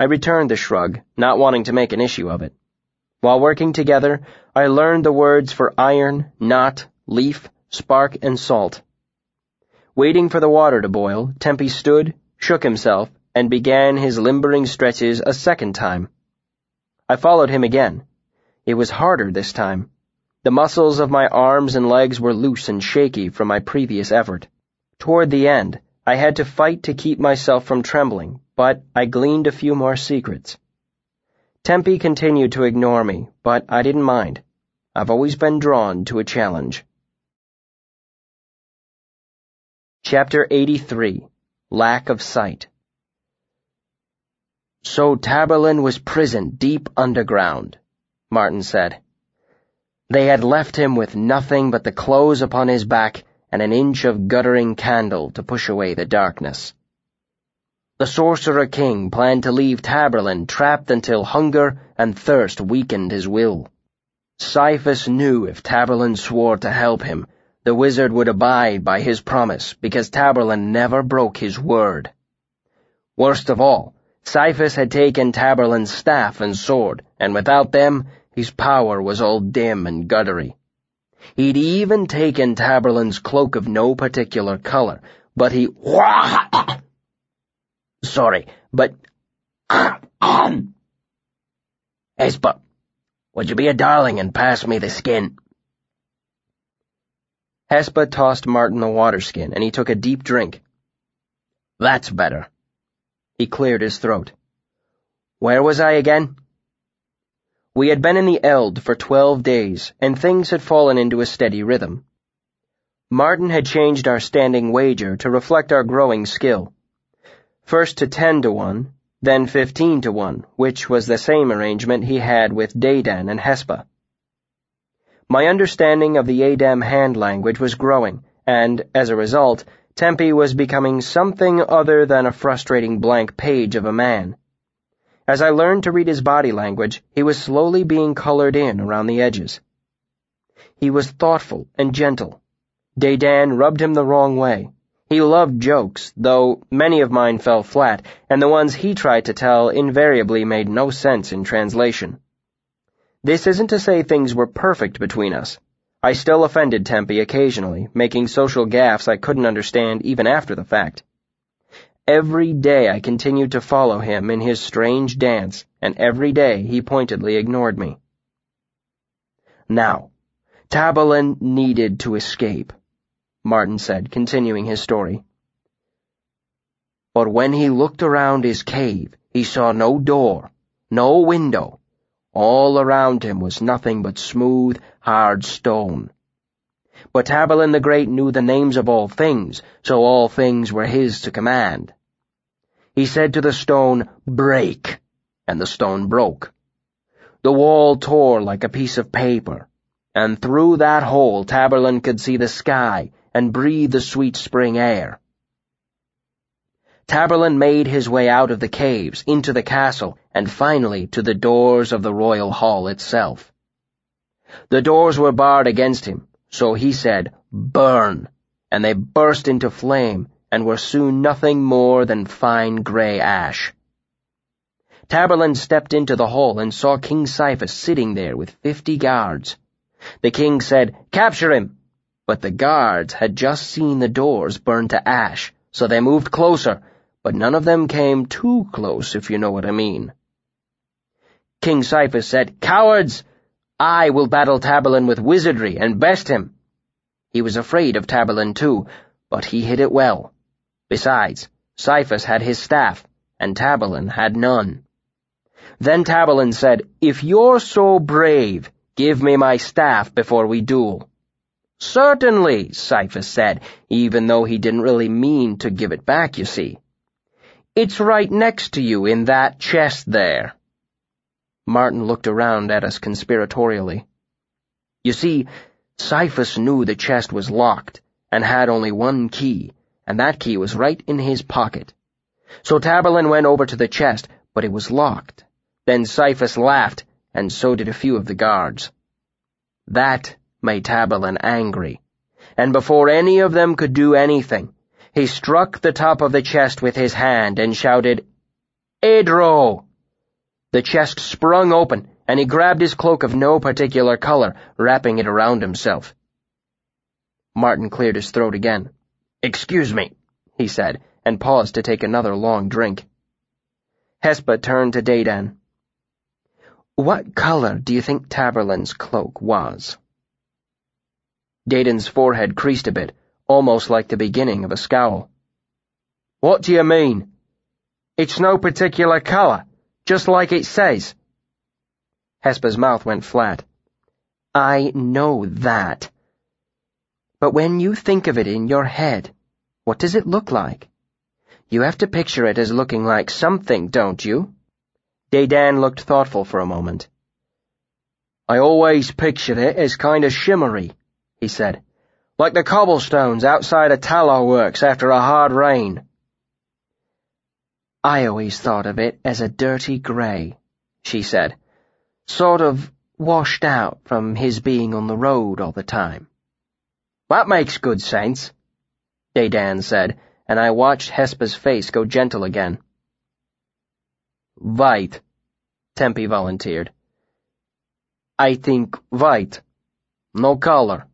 I returned the shrug, not wanting to make an issue of it. While working together, I learned the words for iron, knot, leaf, spark, and salt. Waiting for the water to boil, Tempi stood, shook himself, and began his limbering stretches a second time. I followed him again. It was harder this time. The muscles of my arms and legs were loose and shaky from my previous effort. Toward the end, I had to fight to keep myself from trembling, but I gleaned a few more secrets. Tempi continued to ignore me, but I didn't mind. I've always been drawn to a challenge. Chapter 83 Lack of Sight
So Taborlin was prisoned deep underground, Marten said. They had left him with nothing but the clothes upon his back and an inch of guttering candle to push away the darkness. The Sorcerer King planned to leave Taborlin trapped until hunger and thirst weakened his will. Cyphus knew if Taborlin swore to help him, the wizard would abide by his promise because Taborlin never broke his word. Worst of all, Cyphus had taken Taborlin's staff and sword, and without them, his power was all dim and guttery. He'd even taken Taborlin's cloak of no particular color, but he
Sorry, but... Hespa, would you be a darling and pass me the skin? Hespa tossed Marten the water skin, and he took a deep drink. That's better. He cleared his throat. Where was I again? We had been in the Eld for twelve days, and things had fallen into a steady rhythm. Marten had changed our standing wager to reflect our growing skill. First to ten to one, then fifteen to one, which was the same arrangement he had with Dedan and Hespa. My understanding of the Adem hand language was growing, and, as a result, Tempi was becoming something other than a frustrating blank page of a man. As I learned to read his body language, he was slowly being colored in around the edges. He was thoughtful and gentle. Dedan rubbed him the wrong way. He loved jokes, though many of mine fell flat, and the ones he tried to tell invariably made no sense in translation. This isn't to say things were perfect between us. I still offended Tempi occasionally, making social gaffes I couldn't understand even after the fact. Every day I continued to follow him in his strange dance, and every day he pointedly ignored me. Now, Taborlin needed to escape, Marten said, continuing his story. But when he looked around his cave, he saw no door, no window, all around him was nothing but smooth, hard stone. But Taborlin the Great knew the names of all things, so all things were his to command. He said to the stone, Break, and the stone broke. The wall tore like a piece of paper, and through that hole Taborlin could see the sky and breathe the sweet spring air. Taborlin made his way out of the caves, into the castle, and finally to the doors of the royal hall itself. The doors were barred against him, so he said, Burn, and they burst into flame and were soon nothing more than fine grey ash. Taborlin stepped into the hall and saw King Cyphus sitting there with fifty guards. The king said, Capture him! But the guards had just seen the doors burn to ash, so they moved closer but none of them came too close, if you know what I mean. King Cyphus said, Cowards! I will battle Taborlin with wizardry and best him. He was afraid of Taborlin too, but he hid it well. Besides, Cyphus had his staff, and Taborlin had none. Then Taborlin said, If you're so brave, give me my staff before we duel. Certainly, Cyphus said, even though he didn't really mean to give it back, you see. It's right next to you in that chest there. Marten looked around at us conspiratorially. You see, Cyphus knew the chest was locked and had only one key, and that key was right in his pocket. So Taborlin went over to the chest, but it was locked. Then Cyphus laughed, and so did a few of the guards. That made Taborlin angry, and before any of them could do anything, he struck the top of the chest with his hand and shouted, Edro! The chest sprung open, and he grabbed his cloak of no particular color, wrapping it around himself. Marten cleared his throat again. Excuse me, he said, and paused to take another long drink. Hespa turned to Dedan. What color do you think Taborlin's cloak was? Dedan's forehead creased a bit, almost like the beginning of a scowl. What do you mean? It's no particular colour, just like it says. Hespa's mouth went flat. I know that. But when you think of it in your head, what does it look like? You have to picture it as looking like something, don't you? Dedan looked thoughtful for a moment. I always pictured it as kind of shimmery, he said like the cobblestones outside a tallow works after a hard rain. I always thought of it as a dirty grey, she said, sort of washed out from his being on the road all the time. That makes good sense, Dedan said, and I watched Hespa's face go gentle again. White, Tempi volunteered. I think white. No color.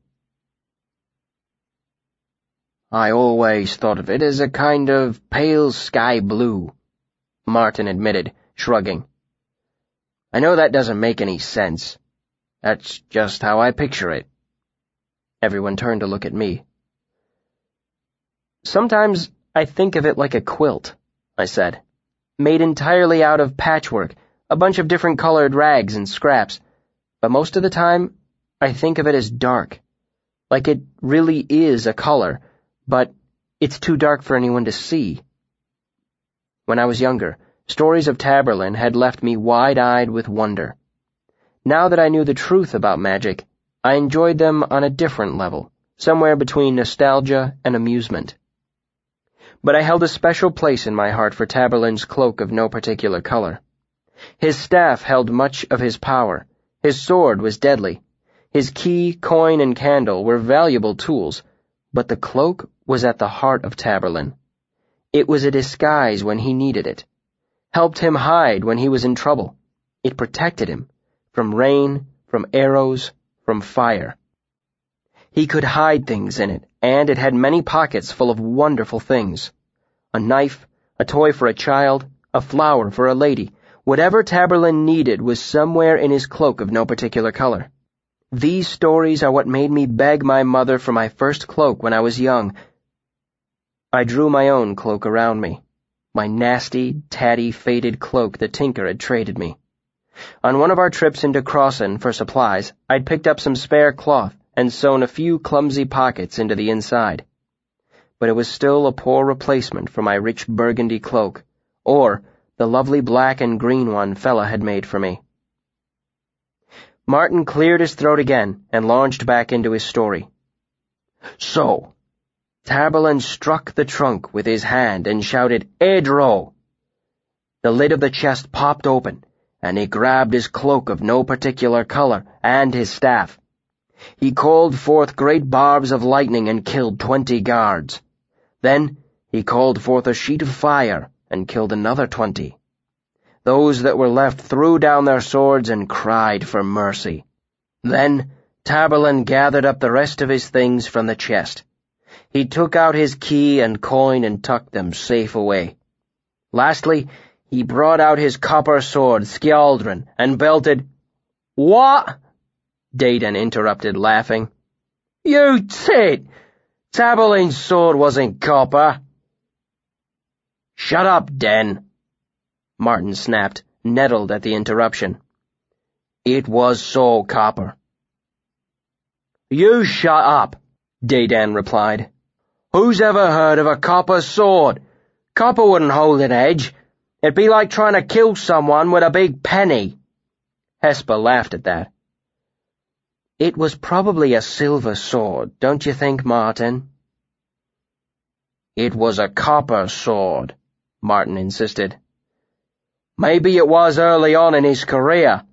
I always thought of it as a kind of pale sky blue, Marten admitted, shrugging. I know that doesn't make any sense. That's just how I picture it.
Everyone turned to look at me. Sometimes I think of it like a quilt, I said, made entirely out of patchwork, a bunch of different colored rags and scraps, but most of the time I think of it as dark, like it really is a color, but it's too dark for anyone to see. When I was younger, stories of Taborlin had left me wide-eyed with wonder. Now that I knew the truth about magic, I enjoyed them on a different level, somewhere between nostalgia and amusement. But I held a special place in my heart for Taborlin's cloak of no particular color. His staff held much of his power. His sword was deadly. His key, coin, and candle were valuable tools, but the cloak was at the heart of Taborlin. It was a disguise when he needed it, helped him hide when he was in trouble. It protected him from rain, from arrows, from fire. He could hide things in it, and it had many pockets full of wonderful things. A knife, a toy for a child, a flower for a lady, whatever Taborlin needed was somewhere in his cloak of no particular color. These stories are what made me beg my mother for my first cloak when I was young. I drew my own cloak around me, my nasty, tatty, faded cloak the tinker had traded me. On one of our trips into Crosson for supplies, I'd picked up some spare cloth and sewn a few clumsy pockets into the inside. But it was still a poor replacement for my rich burgundy cloak, or the lovely black and green one Fela had made for me. Marten cleared his throat again and launched back into his story. So, Taborlin struck the trunk with his hand and shouted, Edro! The lid of the chest popped open, and he grabbed his cloak of no particular color and his staff. He called forth great barbs of lightning and killed twenty guards. Then he called forth a sheet of fire and killed another twenty. Those that were left threw down their swords and cried for mercy. Then Taborlin gathered up the rest of his things from the chest. He took out his key and coin and tucked them safe away. Lastly, he brought out his copper sword, Skjaldrun, and belted, What? Dedan interrupted, laughing. You tit! Taborlin's sword wasn't copper. Shut up, Den, Marten snapped, nettled at the interruption. It was so copper. You shut up, Dedan replied. Who's ever heard of a copper sword? Copper wouldn't hold an edge. It'd be like trying to kill someone with a big penny. Hespa laughed at that. It was probably a silver sword, don't you think, Marten? It was a copper sword, Marten insisted. Maybe it was early on in his career,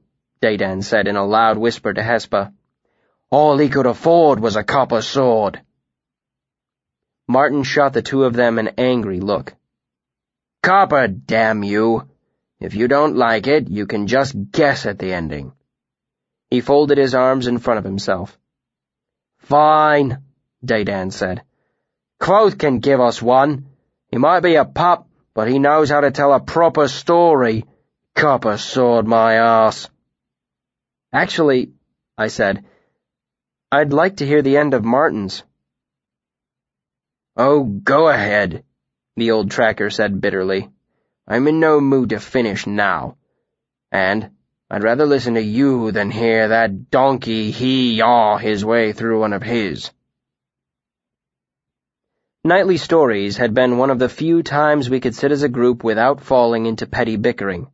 Dedan said in a loud whisper to Hespa. All he could afford was a copper sword. Marten shot the two of them an angry look. Copper, damn you! If you don't like it, you can just guess at the ending. He folded his arms in front of himself. Fine, Dedan said. Kvothe can give us one. He might be a pup, but he knows how to tell a proper story. Copper sword my ass. Actually, I said, I'd like to hear the end of Marten's. Oh, go ahead, the old tracker said bitterly. I'm in no mood to finish now. And I'd rather listen to you than hear that donkey he-yaw his way through one of his. Nightly stories had been one of the few times we could sit as a group without falling into petty bickering.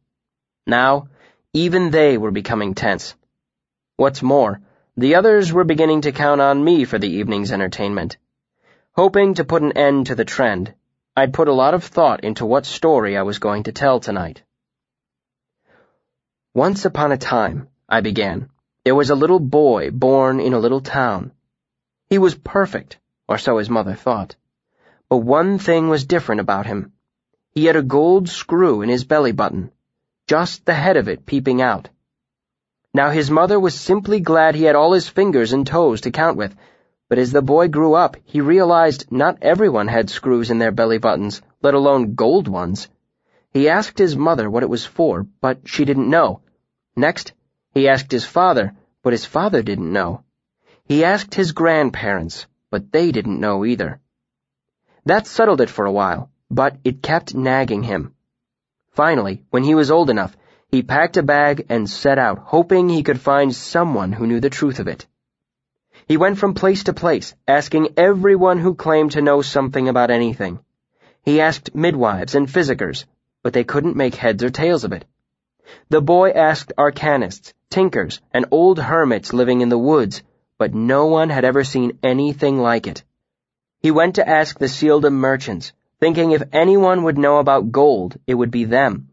Now, even they were becoming tense. What's more, the others were beginning to count on me for the evening's entertainment. Hoping to put an end to the trend, I'd put a lot of thought into what story I was going to tell tonight. Once upon a time, I began, there was a little boy born in a little town. He was perfect, or so his mother thought. But one thing was different about him. He had a gold screw in his belly button, just the head of it peeping out. Now his mother was simply glad he had all his fingers and toes to count with, But as the boy grew up, he realized not everyone had screws in their belly buttons, let alone gold ones. He asked his mother what it was for, but she didn't know. Next, he asked his father, but his father didn't know. He asked his grandparents, but they didn't know either. That settled it for a while, but it kept nagging him. Finally, when he was old enough, he packed a bag and set out, hoping he could find someone who knew the truth of it. He went from place to place, asking everyone who claimed to know something about anything. He asked midwives and physicers, but they couldn't make heads or tails of it. The boy asked arcanists, tinkers, and old hermits living in the woods, but no one had ever seen anything like it. He went to ask the Cealdim merchants, thinking if anyone would know about gold, it would be them.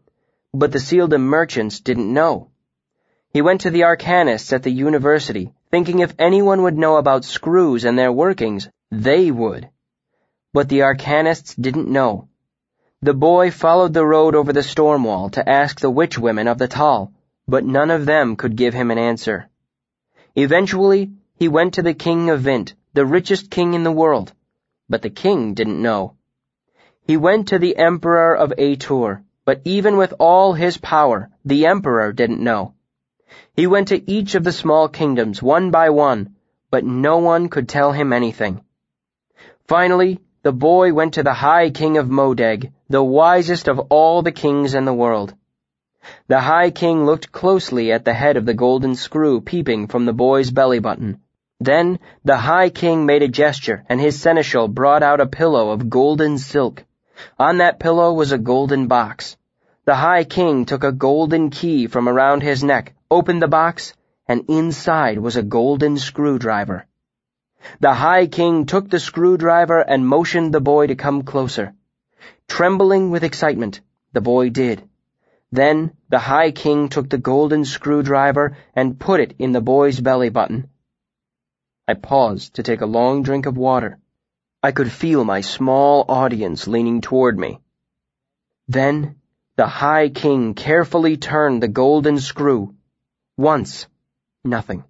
But the Cealdim merchants didn't know. He went to the arcanists at the university, thinking if anyone would know about screws and their workings, they would. But the arcanists didn't know. The boy followed the road over the storm wall to ask the witch women of the Tahl, but none of them could give him an answer. Eventually, he went to the king of Vint, the richest king in the world, but the king didn't know. He went to the emperor of Atur, but even with all his power, the emperor didn't know. He went to each of the small kingdoms one by one, but no one could tell him anything. Finally, the boy went to the High King of Modeg, the wisest of all the kings in the world. The High King looked closely at the head of the golden screw peeping from the boy's belly button. Then the High King made a gesture, and his seneschal brought out a pillow of golden silk. On that pillow was a golden box. The High King took a golden key from around his neck, opened the box, and inside was a golden screwdriver. The High King took the screwdriver and motioned the boy to come closer. Trembling with excitement, the boy did. Then the High King took the golden screwdriver and put it in the boy's belly button. I paused to take a long drink of water. I could feel my small audience leaning toward me. Then the High King carefully turned the golden screw. Once, nothing.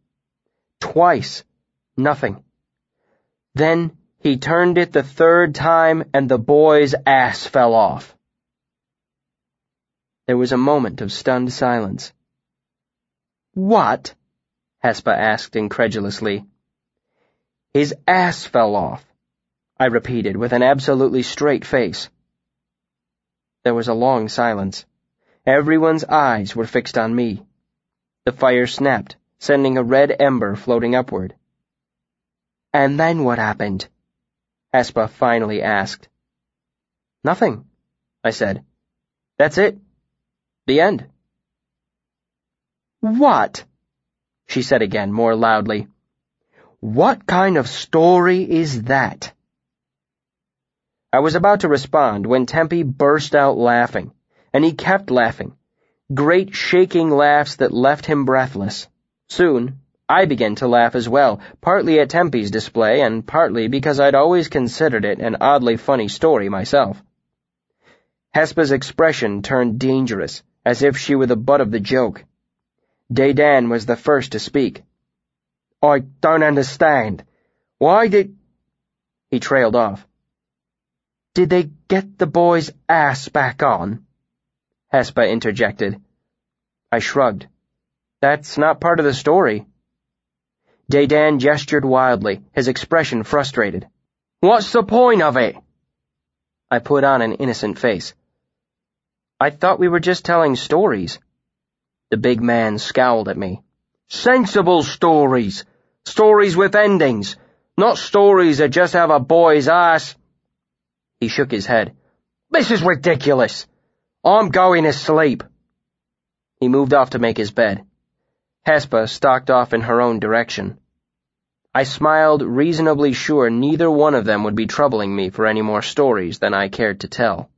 Twice, nothing. Then he turned it the third time and the boy's ass fell off. There was a moment of stunned silence. What? Hespa asked incredulously. His ass fell off, I repeated with an absolutely straight face. There was a long silence. Everyone's eyes were fixed on me. The fire snapped, sending a red ember floating upward. And then what happened? Hespa finally asked. Nothing, I said. That's it. The end. What? She said again, more loudly. What kind of story is that? I was about to respond when Tempi burst out laughing, and he kept laughing. Great shaking laughs that left him breathless. Soon, I began to laugh as well, partly at Tempi's display and partly because I'd always considered it an oddly funny story myself. Hespa's expression turned dangerous, as if she were the butt of the joke. Dedan was the first to speak. I don't understand. Why did... He trailed off. Did they get the boy's ass back on? Hespa interjected. I shrugged. That's not part of the story. Dedan gestured wildly, his expression frustrated. What's the point of it? I put on an innocent face. I thought we were just telling stories. The big man scowled at me. Sensible stories! Stories with endings! Not stories that just have a boy's ass. He shook his head. This is ridiculous. I'm going to sleep. He moved off to make his bed. Hespa stalked off in her own direction. I smiled, reasonably sure neither one of them would be troubling me for any more stories than I cared to tell.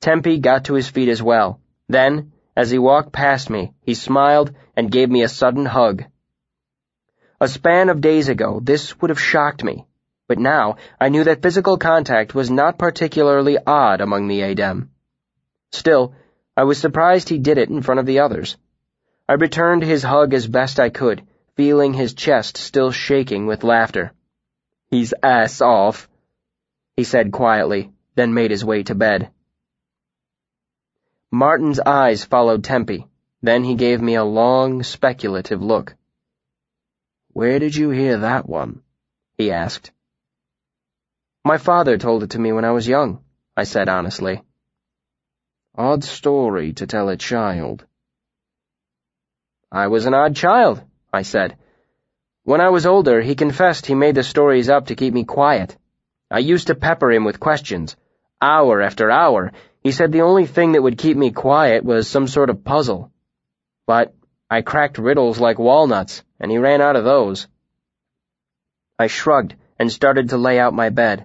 Tempi got to his feet as well. Then, as he walked past me, he smiled and gave me a sudden hug. A span of days ago, this would have shocked me, but now I knew that physical contact was not particularly odd among the Adem. Still, I was surprised he did it in front of the others. I returned his hug as best I could, feeling his chest still shaking with laughter. He's ass off, he said quietly, then made his way to bed. Marten's eyes followed Tempi. Then he gave me a long, speculative look.
Where did you hear that one? he asked.
My father told it to me when I was young, I said honestly.
Odd story to tell a child.
I was an odd child, I said. When I was older, he confessed he made the stories up to keep me quiet. I used to pepper him with questions. Hour after hour, he said the only thing that would keep me quiet was some sort of puzzle. But I cracked riddles like walnuts, and he ran out of those. I shrugged and started to lay out my bed.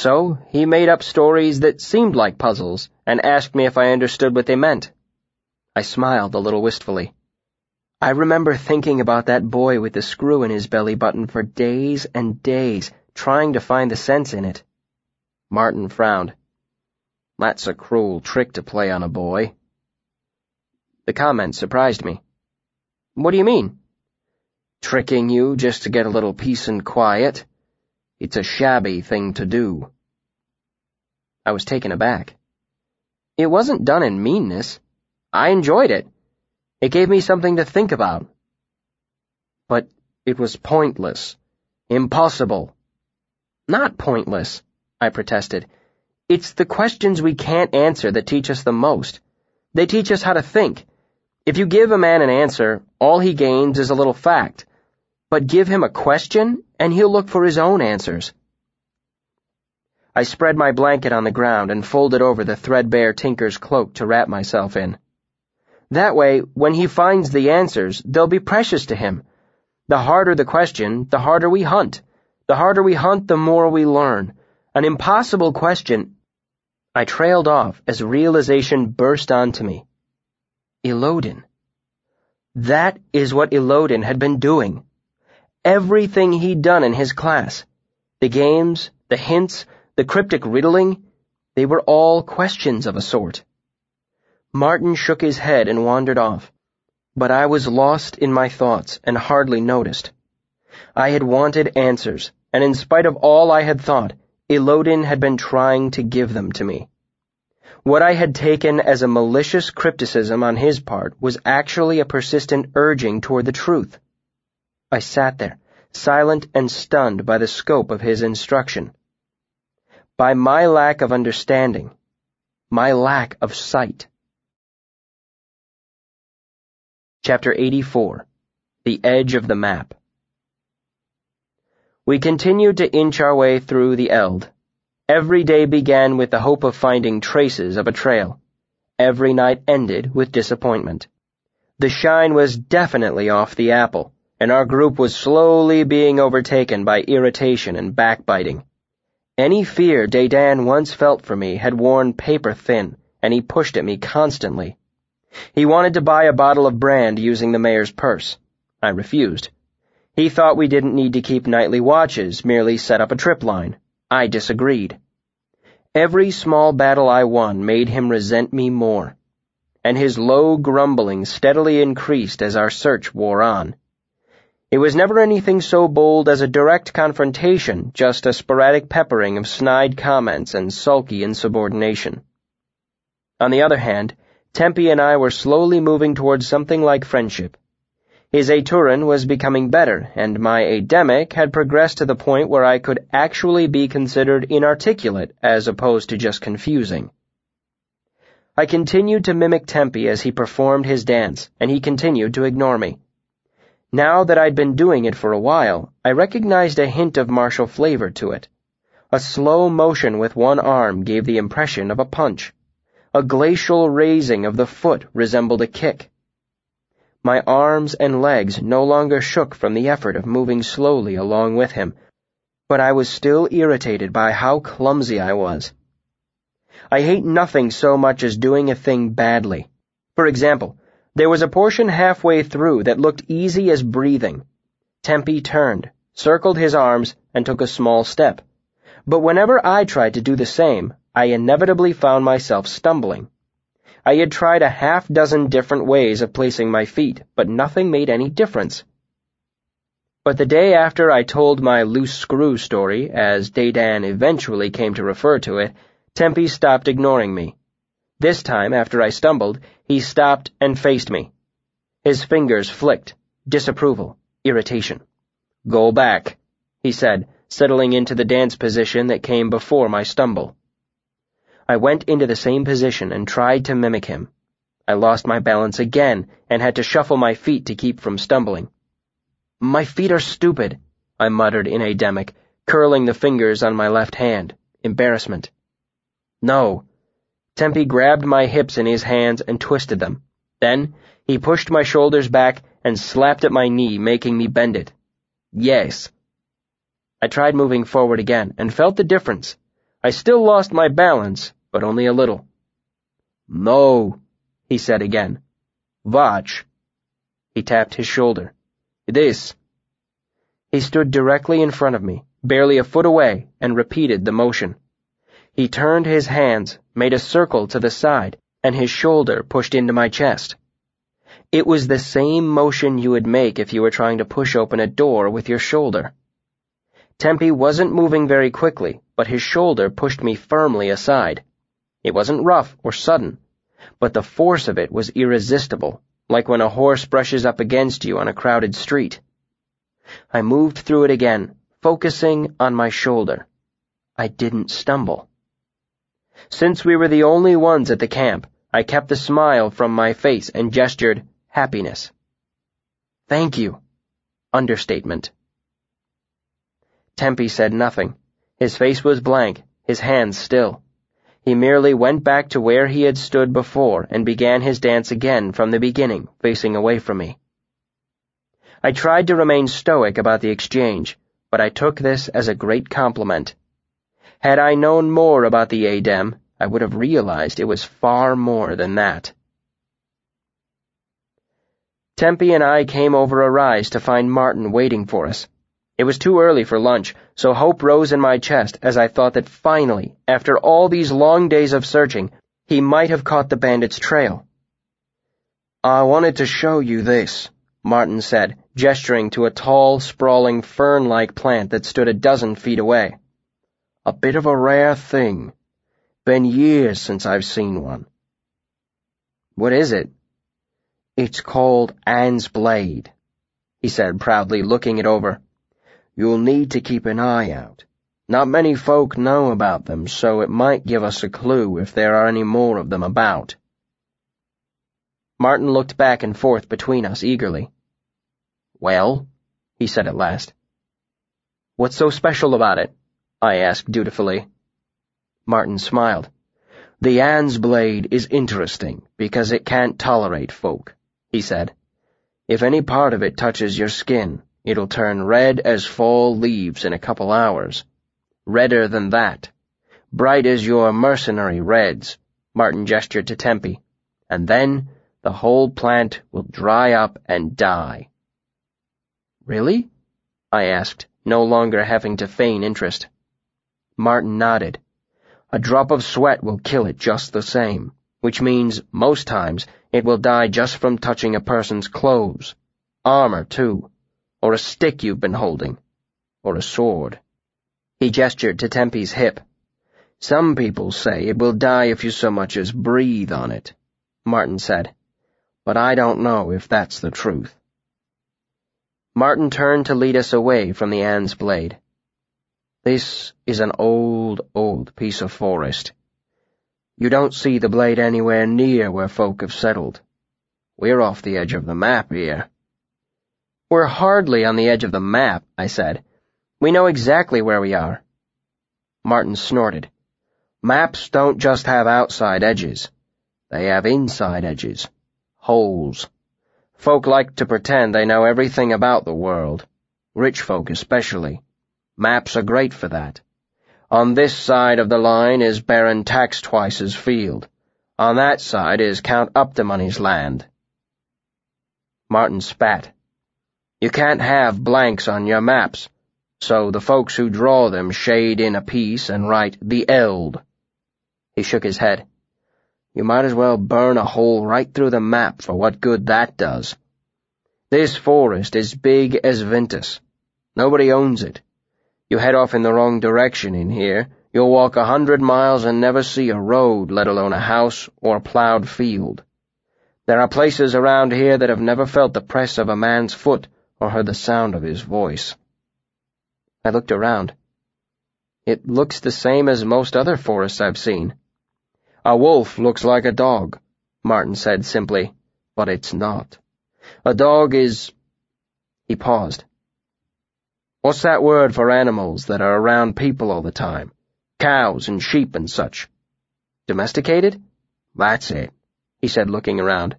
So he made up stories that seemed like puzzles and asked me if I understood what they meant. I smiled a little wistfully. I remember thinking about that boy with the screw in his belly button for days and days, trying to find the sense in it. Marten frowned.
That's a cruel trick to play on a boy.
The comment surprised me. What do you mean?
Tricking you just to get a little peace and quiet. It's a shabby thing to do.
I was taken aback. It wasn't done in meanness. I enjoyed it. It gave me something to think about.
But it was pointless. Impossible.
Not pointless, I protested. It's the questions we can't answer that teach us the most. They teach us how to think. If you give a man an answer, all he gains is a little fact. But give him a question, and he'll look for his own answers. I spread my blanket on the ground and folded over the threadbare tinker's cloak to wrap myself in. That way, when he finds the answers, they'll be precious to him. The harder the question, the harder we hunt. The harder we hunt, the more we learn. An impossible question I trailed off as realization burst onto me. Elodin. That is what Elodin had been doing. Everything he'd done in his class. The games, the hints, the cryptic riddling, they were all questions of a sort. Marten shook his head and wandered off, but I was lost in my thoughts and hardly noticed. I had wanted answers, and in spite of all I had thought, Elodin had been trying to give them to me. What I had taken as a malicious crypticism on his part was actually a persistent urging toward the truth. I sat there, silent and stunned by the scope of his instruction. By my lack of understanding, my lack of sight. Chapter 84 The Edge of the Map we continued to inch our way through the Eld. Every day began with the hope of finding traces of a trail. Every night ended with disappointment. The shine was definitely off the apple, and our group was slowly being overtaken by irritation and backbiting. Any fear Dedan once felt for me had worn paper thin, and he pushed at me constantly. He wanted to buy a bottle of brand using the mayor's purse. I refused. He thought we didn't need to keep nightly watches, merely set up a trip line. I disagreed. Every small battle I won made him resent me more, and his low grumbling steadily increased as our search wore on. It was never anything so bold as a direct confrontation, just a sporadic peppering of snide comments and sulky insubordination. On the other hand, Tempi and I were slowly moving towards something like friendship. His Aturan was becoming better, and my Ademic had progressed to the point where I could actually be considered inarticulate as opposed to just confusing. I continued to mimic Tempi as he performed his dance, and he continued to ignore me. Now that I'd been doing it for a while, I recognized a hint of martial flavor to it. A slow motion with one arm gave the impression of a punch. A glacial raising of the foot resembled a kick. My arms and legs no longer shook from the effort of moving slowly along with him, but I was still irritated by how clumsy I was. I hate nothing so much as doing a thing badly. For example, there was a portion halfway through that looked easy as breathing. Tempi turned, circled his arms, and took a small step. But whenever I tried to do the same, I inevitably found myself stumbling. I had tried a half dozen different ways of placing my feet, but nothing made any difference. But the day after I told my loose screw story, as Dedan eventually came to refer to it, Tempi stopped ignoring me. This time, after I stumbled, he stopped and faced me. His fingers flicked, disapproval, irritation. Go back, he said, settling into the dance position that came before my stumble. I went into the same position and tried to mimic him. I lost my balance again and had to shuffle my feet to keep from stumbling. My feet are stupid, I muttered in Ademic, curling the fingers on my left hand, embarrassment. No. Tempi grabbed my hips in his hands and twisted them. Then he pushed my shoulders back and slapped at my knee, making me bend it. Yes. I tried moving forward again and felt the difference. I still lost my balance, but only a little. No, he said again. Watch. He tapped his shoulder. This. He stood directly in front of me, barely a foot away, and repeated the motion. He turned his hands, made a circle to the side, and his shoulder pushed into my chest. It was the same motion you would make if you were trying to push open a door with your shoulder. Tempi wasn't moving very quickly, but his shoulder pushed me firmly aside. It wasn't rough or sudden, but the force of it was irresistible, like when a horse brushes up against you on a crowded street. I moved through it again, focusing on my shoulder. I didn't stumble. Since we were the only ones at the camp, I kept the smile from my face and gestured, happiness. Thank you. Understatement. Tempi said nothing. His face was blank, his hands still. He merely went back to where he had stood before and began his dance again from the beginning, facing away from me. I tried to remain stoic about the exchange, but I took this as a great compliment. Had I known more about the Adem, I would have realized it was far more than that. Tempi and I came over a rise to find Marten waiting for us. It was too early for lunch, so hope rose in my chest as I thought that finally, after all these long days of searching, he might have caught the bandit's trail.
I wanted to show you this, Marten said, gesturing to a tall, sprawling fern-like plant that stood a dozen feet away. A bit of a rare thing. Been years since I've seen one.
What is it?
It's called Anne's Blade, he said proudly, looking it over. You'll need to keep an eye out. Not many folk know about them, so it might give us a clue if there are any more of them about.
Marten looked back and forth between us eagerly.
Well, he said at last.
What's so special about it? I asked dutifully.
Marten smiled. The Anne's blade is interesting because it can't tolerate folk he said. If any part of it touches your skin, it'll turn red as fall leaves in a couple hours. Redder than that. Bright as your mercenary reds, Marten gestured to Tempi. And then the whole plant will dry up and die.
Really? I asked, no longer having to feign interest.
Marten nodded. A drop of sweat will kill it just the same which means, most times, it will die just from touching a person's clothes. Armor, too. Or a stick you've been holding. Or a sword. He gestured to Tempi's hip. Some people say it will die if you so much as breathe on it, Marten said. But I don't know if that's the truth. Marten turned to lead us away from the Anne's blade. This is an old, old piece of forest. You don't see the blade anywhere near where folk have settled. We're off the edge of the map here.
We're hardly on the edge of the map, I said. We know exactly where we are.
Marten snorted. Maps don't just have outside edges. They have inside edges. Holes. Folk like to pretend they know everything about the world. Rich folk especially. Maps are great for that. On this side of the line is Baron Tax Twice's field. On that side is Count Upthemoney's land. Marten spat. You can't have blanks on your maps, so the folks who draw them shade in a piece and write the Eld. He shook his head. You might as well burn a hole right through the map for what good that does. This forest is big as Vintas, Nobody owns it. You head off in the wrong direction in here, you'll walk a hundred miles and never see a road, let alone a house or a plowed field. There are places around here that have never felt the press of a man's foot or heard the sound of his voice.
I looked around. It looks the same as most other forests I've seen.
A wolf looks like a dog, Marten said simply, but it's not. A dog is... He paused. What's that word for animals that are around people all the time? Cows and sheep and such.
Domesticated?
That's it, he said looking around.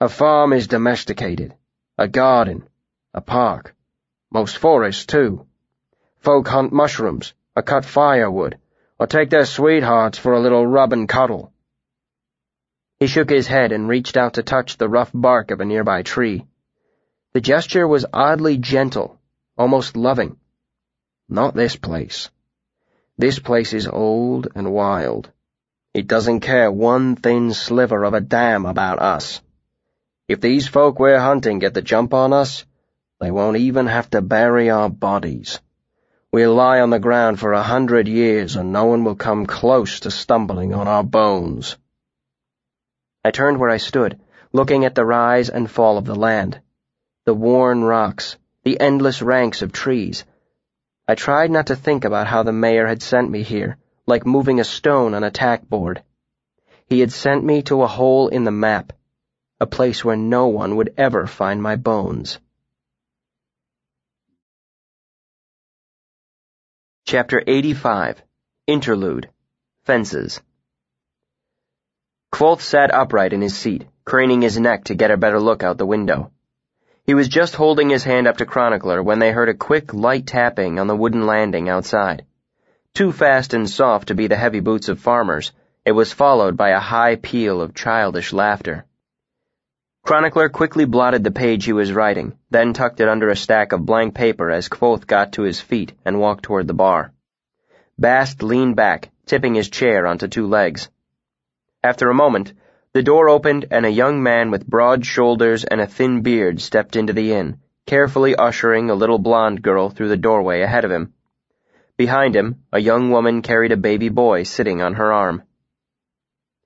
A farm is domesticated. A garden. A park. Most forests, too. Folk hunt mushrooms, or cut firewood, or take their sweethearts for a little rub and cuddle.
He shook his head and reached out to touch the rough bark of a nearby tree. The gesture was oddly gentle, almost loving.
Not this place. This place is old and wild. It doesn't care one thin sliver of a damn about us. If these folk we're hunting get the jump on us, they won't even have to bury our bodies. We'll lie on the ground for a hundred years and no one will come close to stumbling on our bones.
I turned where I stood, looking at the rise and fall of the land, the worn rocks, the endless ranks of trees. I tried not to think about how the mayor had sent me here, like moving a stone on a tack board. He had sent me to a hole in the map, a place where no one would ever find my bones. Chapter 85 Interlude Fences Kvothe sat upright in his seat, craning his neck to get a better look out the window. He was just holding his hand up to Chronicler when they heard a quick, light tapping on the wooden landing outside. Too fast and soft to be the heavy boots of farmers, it was followed by a high peal of childish laughter. Chronicler quickly blotted the page he was writing, then tucked it under a stack of blank paper as Kvothe got to his feet and walked toward the bar. Bast leaned back, tipping his chair onto two legs. After a moment, the door opened and a young man with broad shoulders and a thin beard stepped into the inn, carefully ushering a little blonde girl through the doorway ahead of him. Behind him, a young woman carried a baby boy sitting on her arm.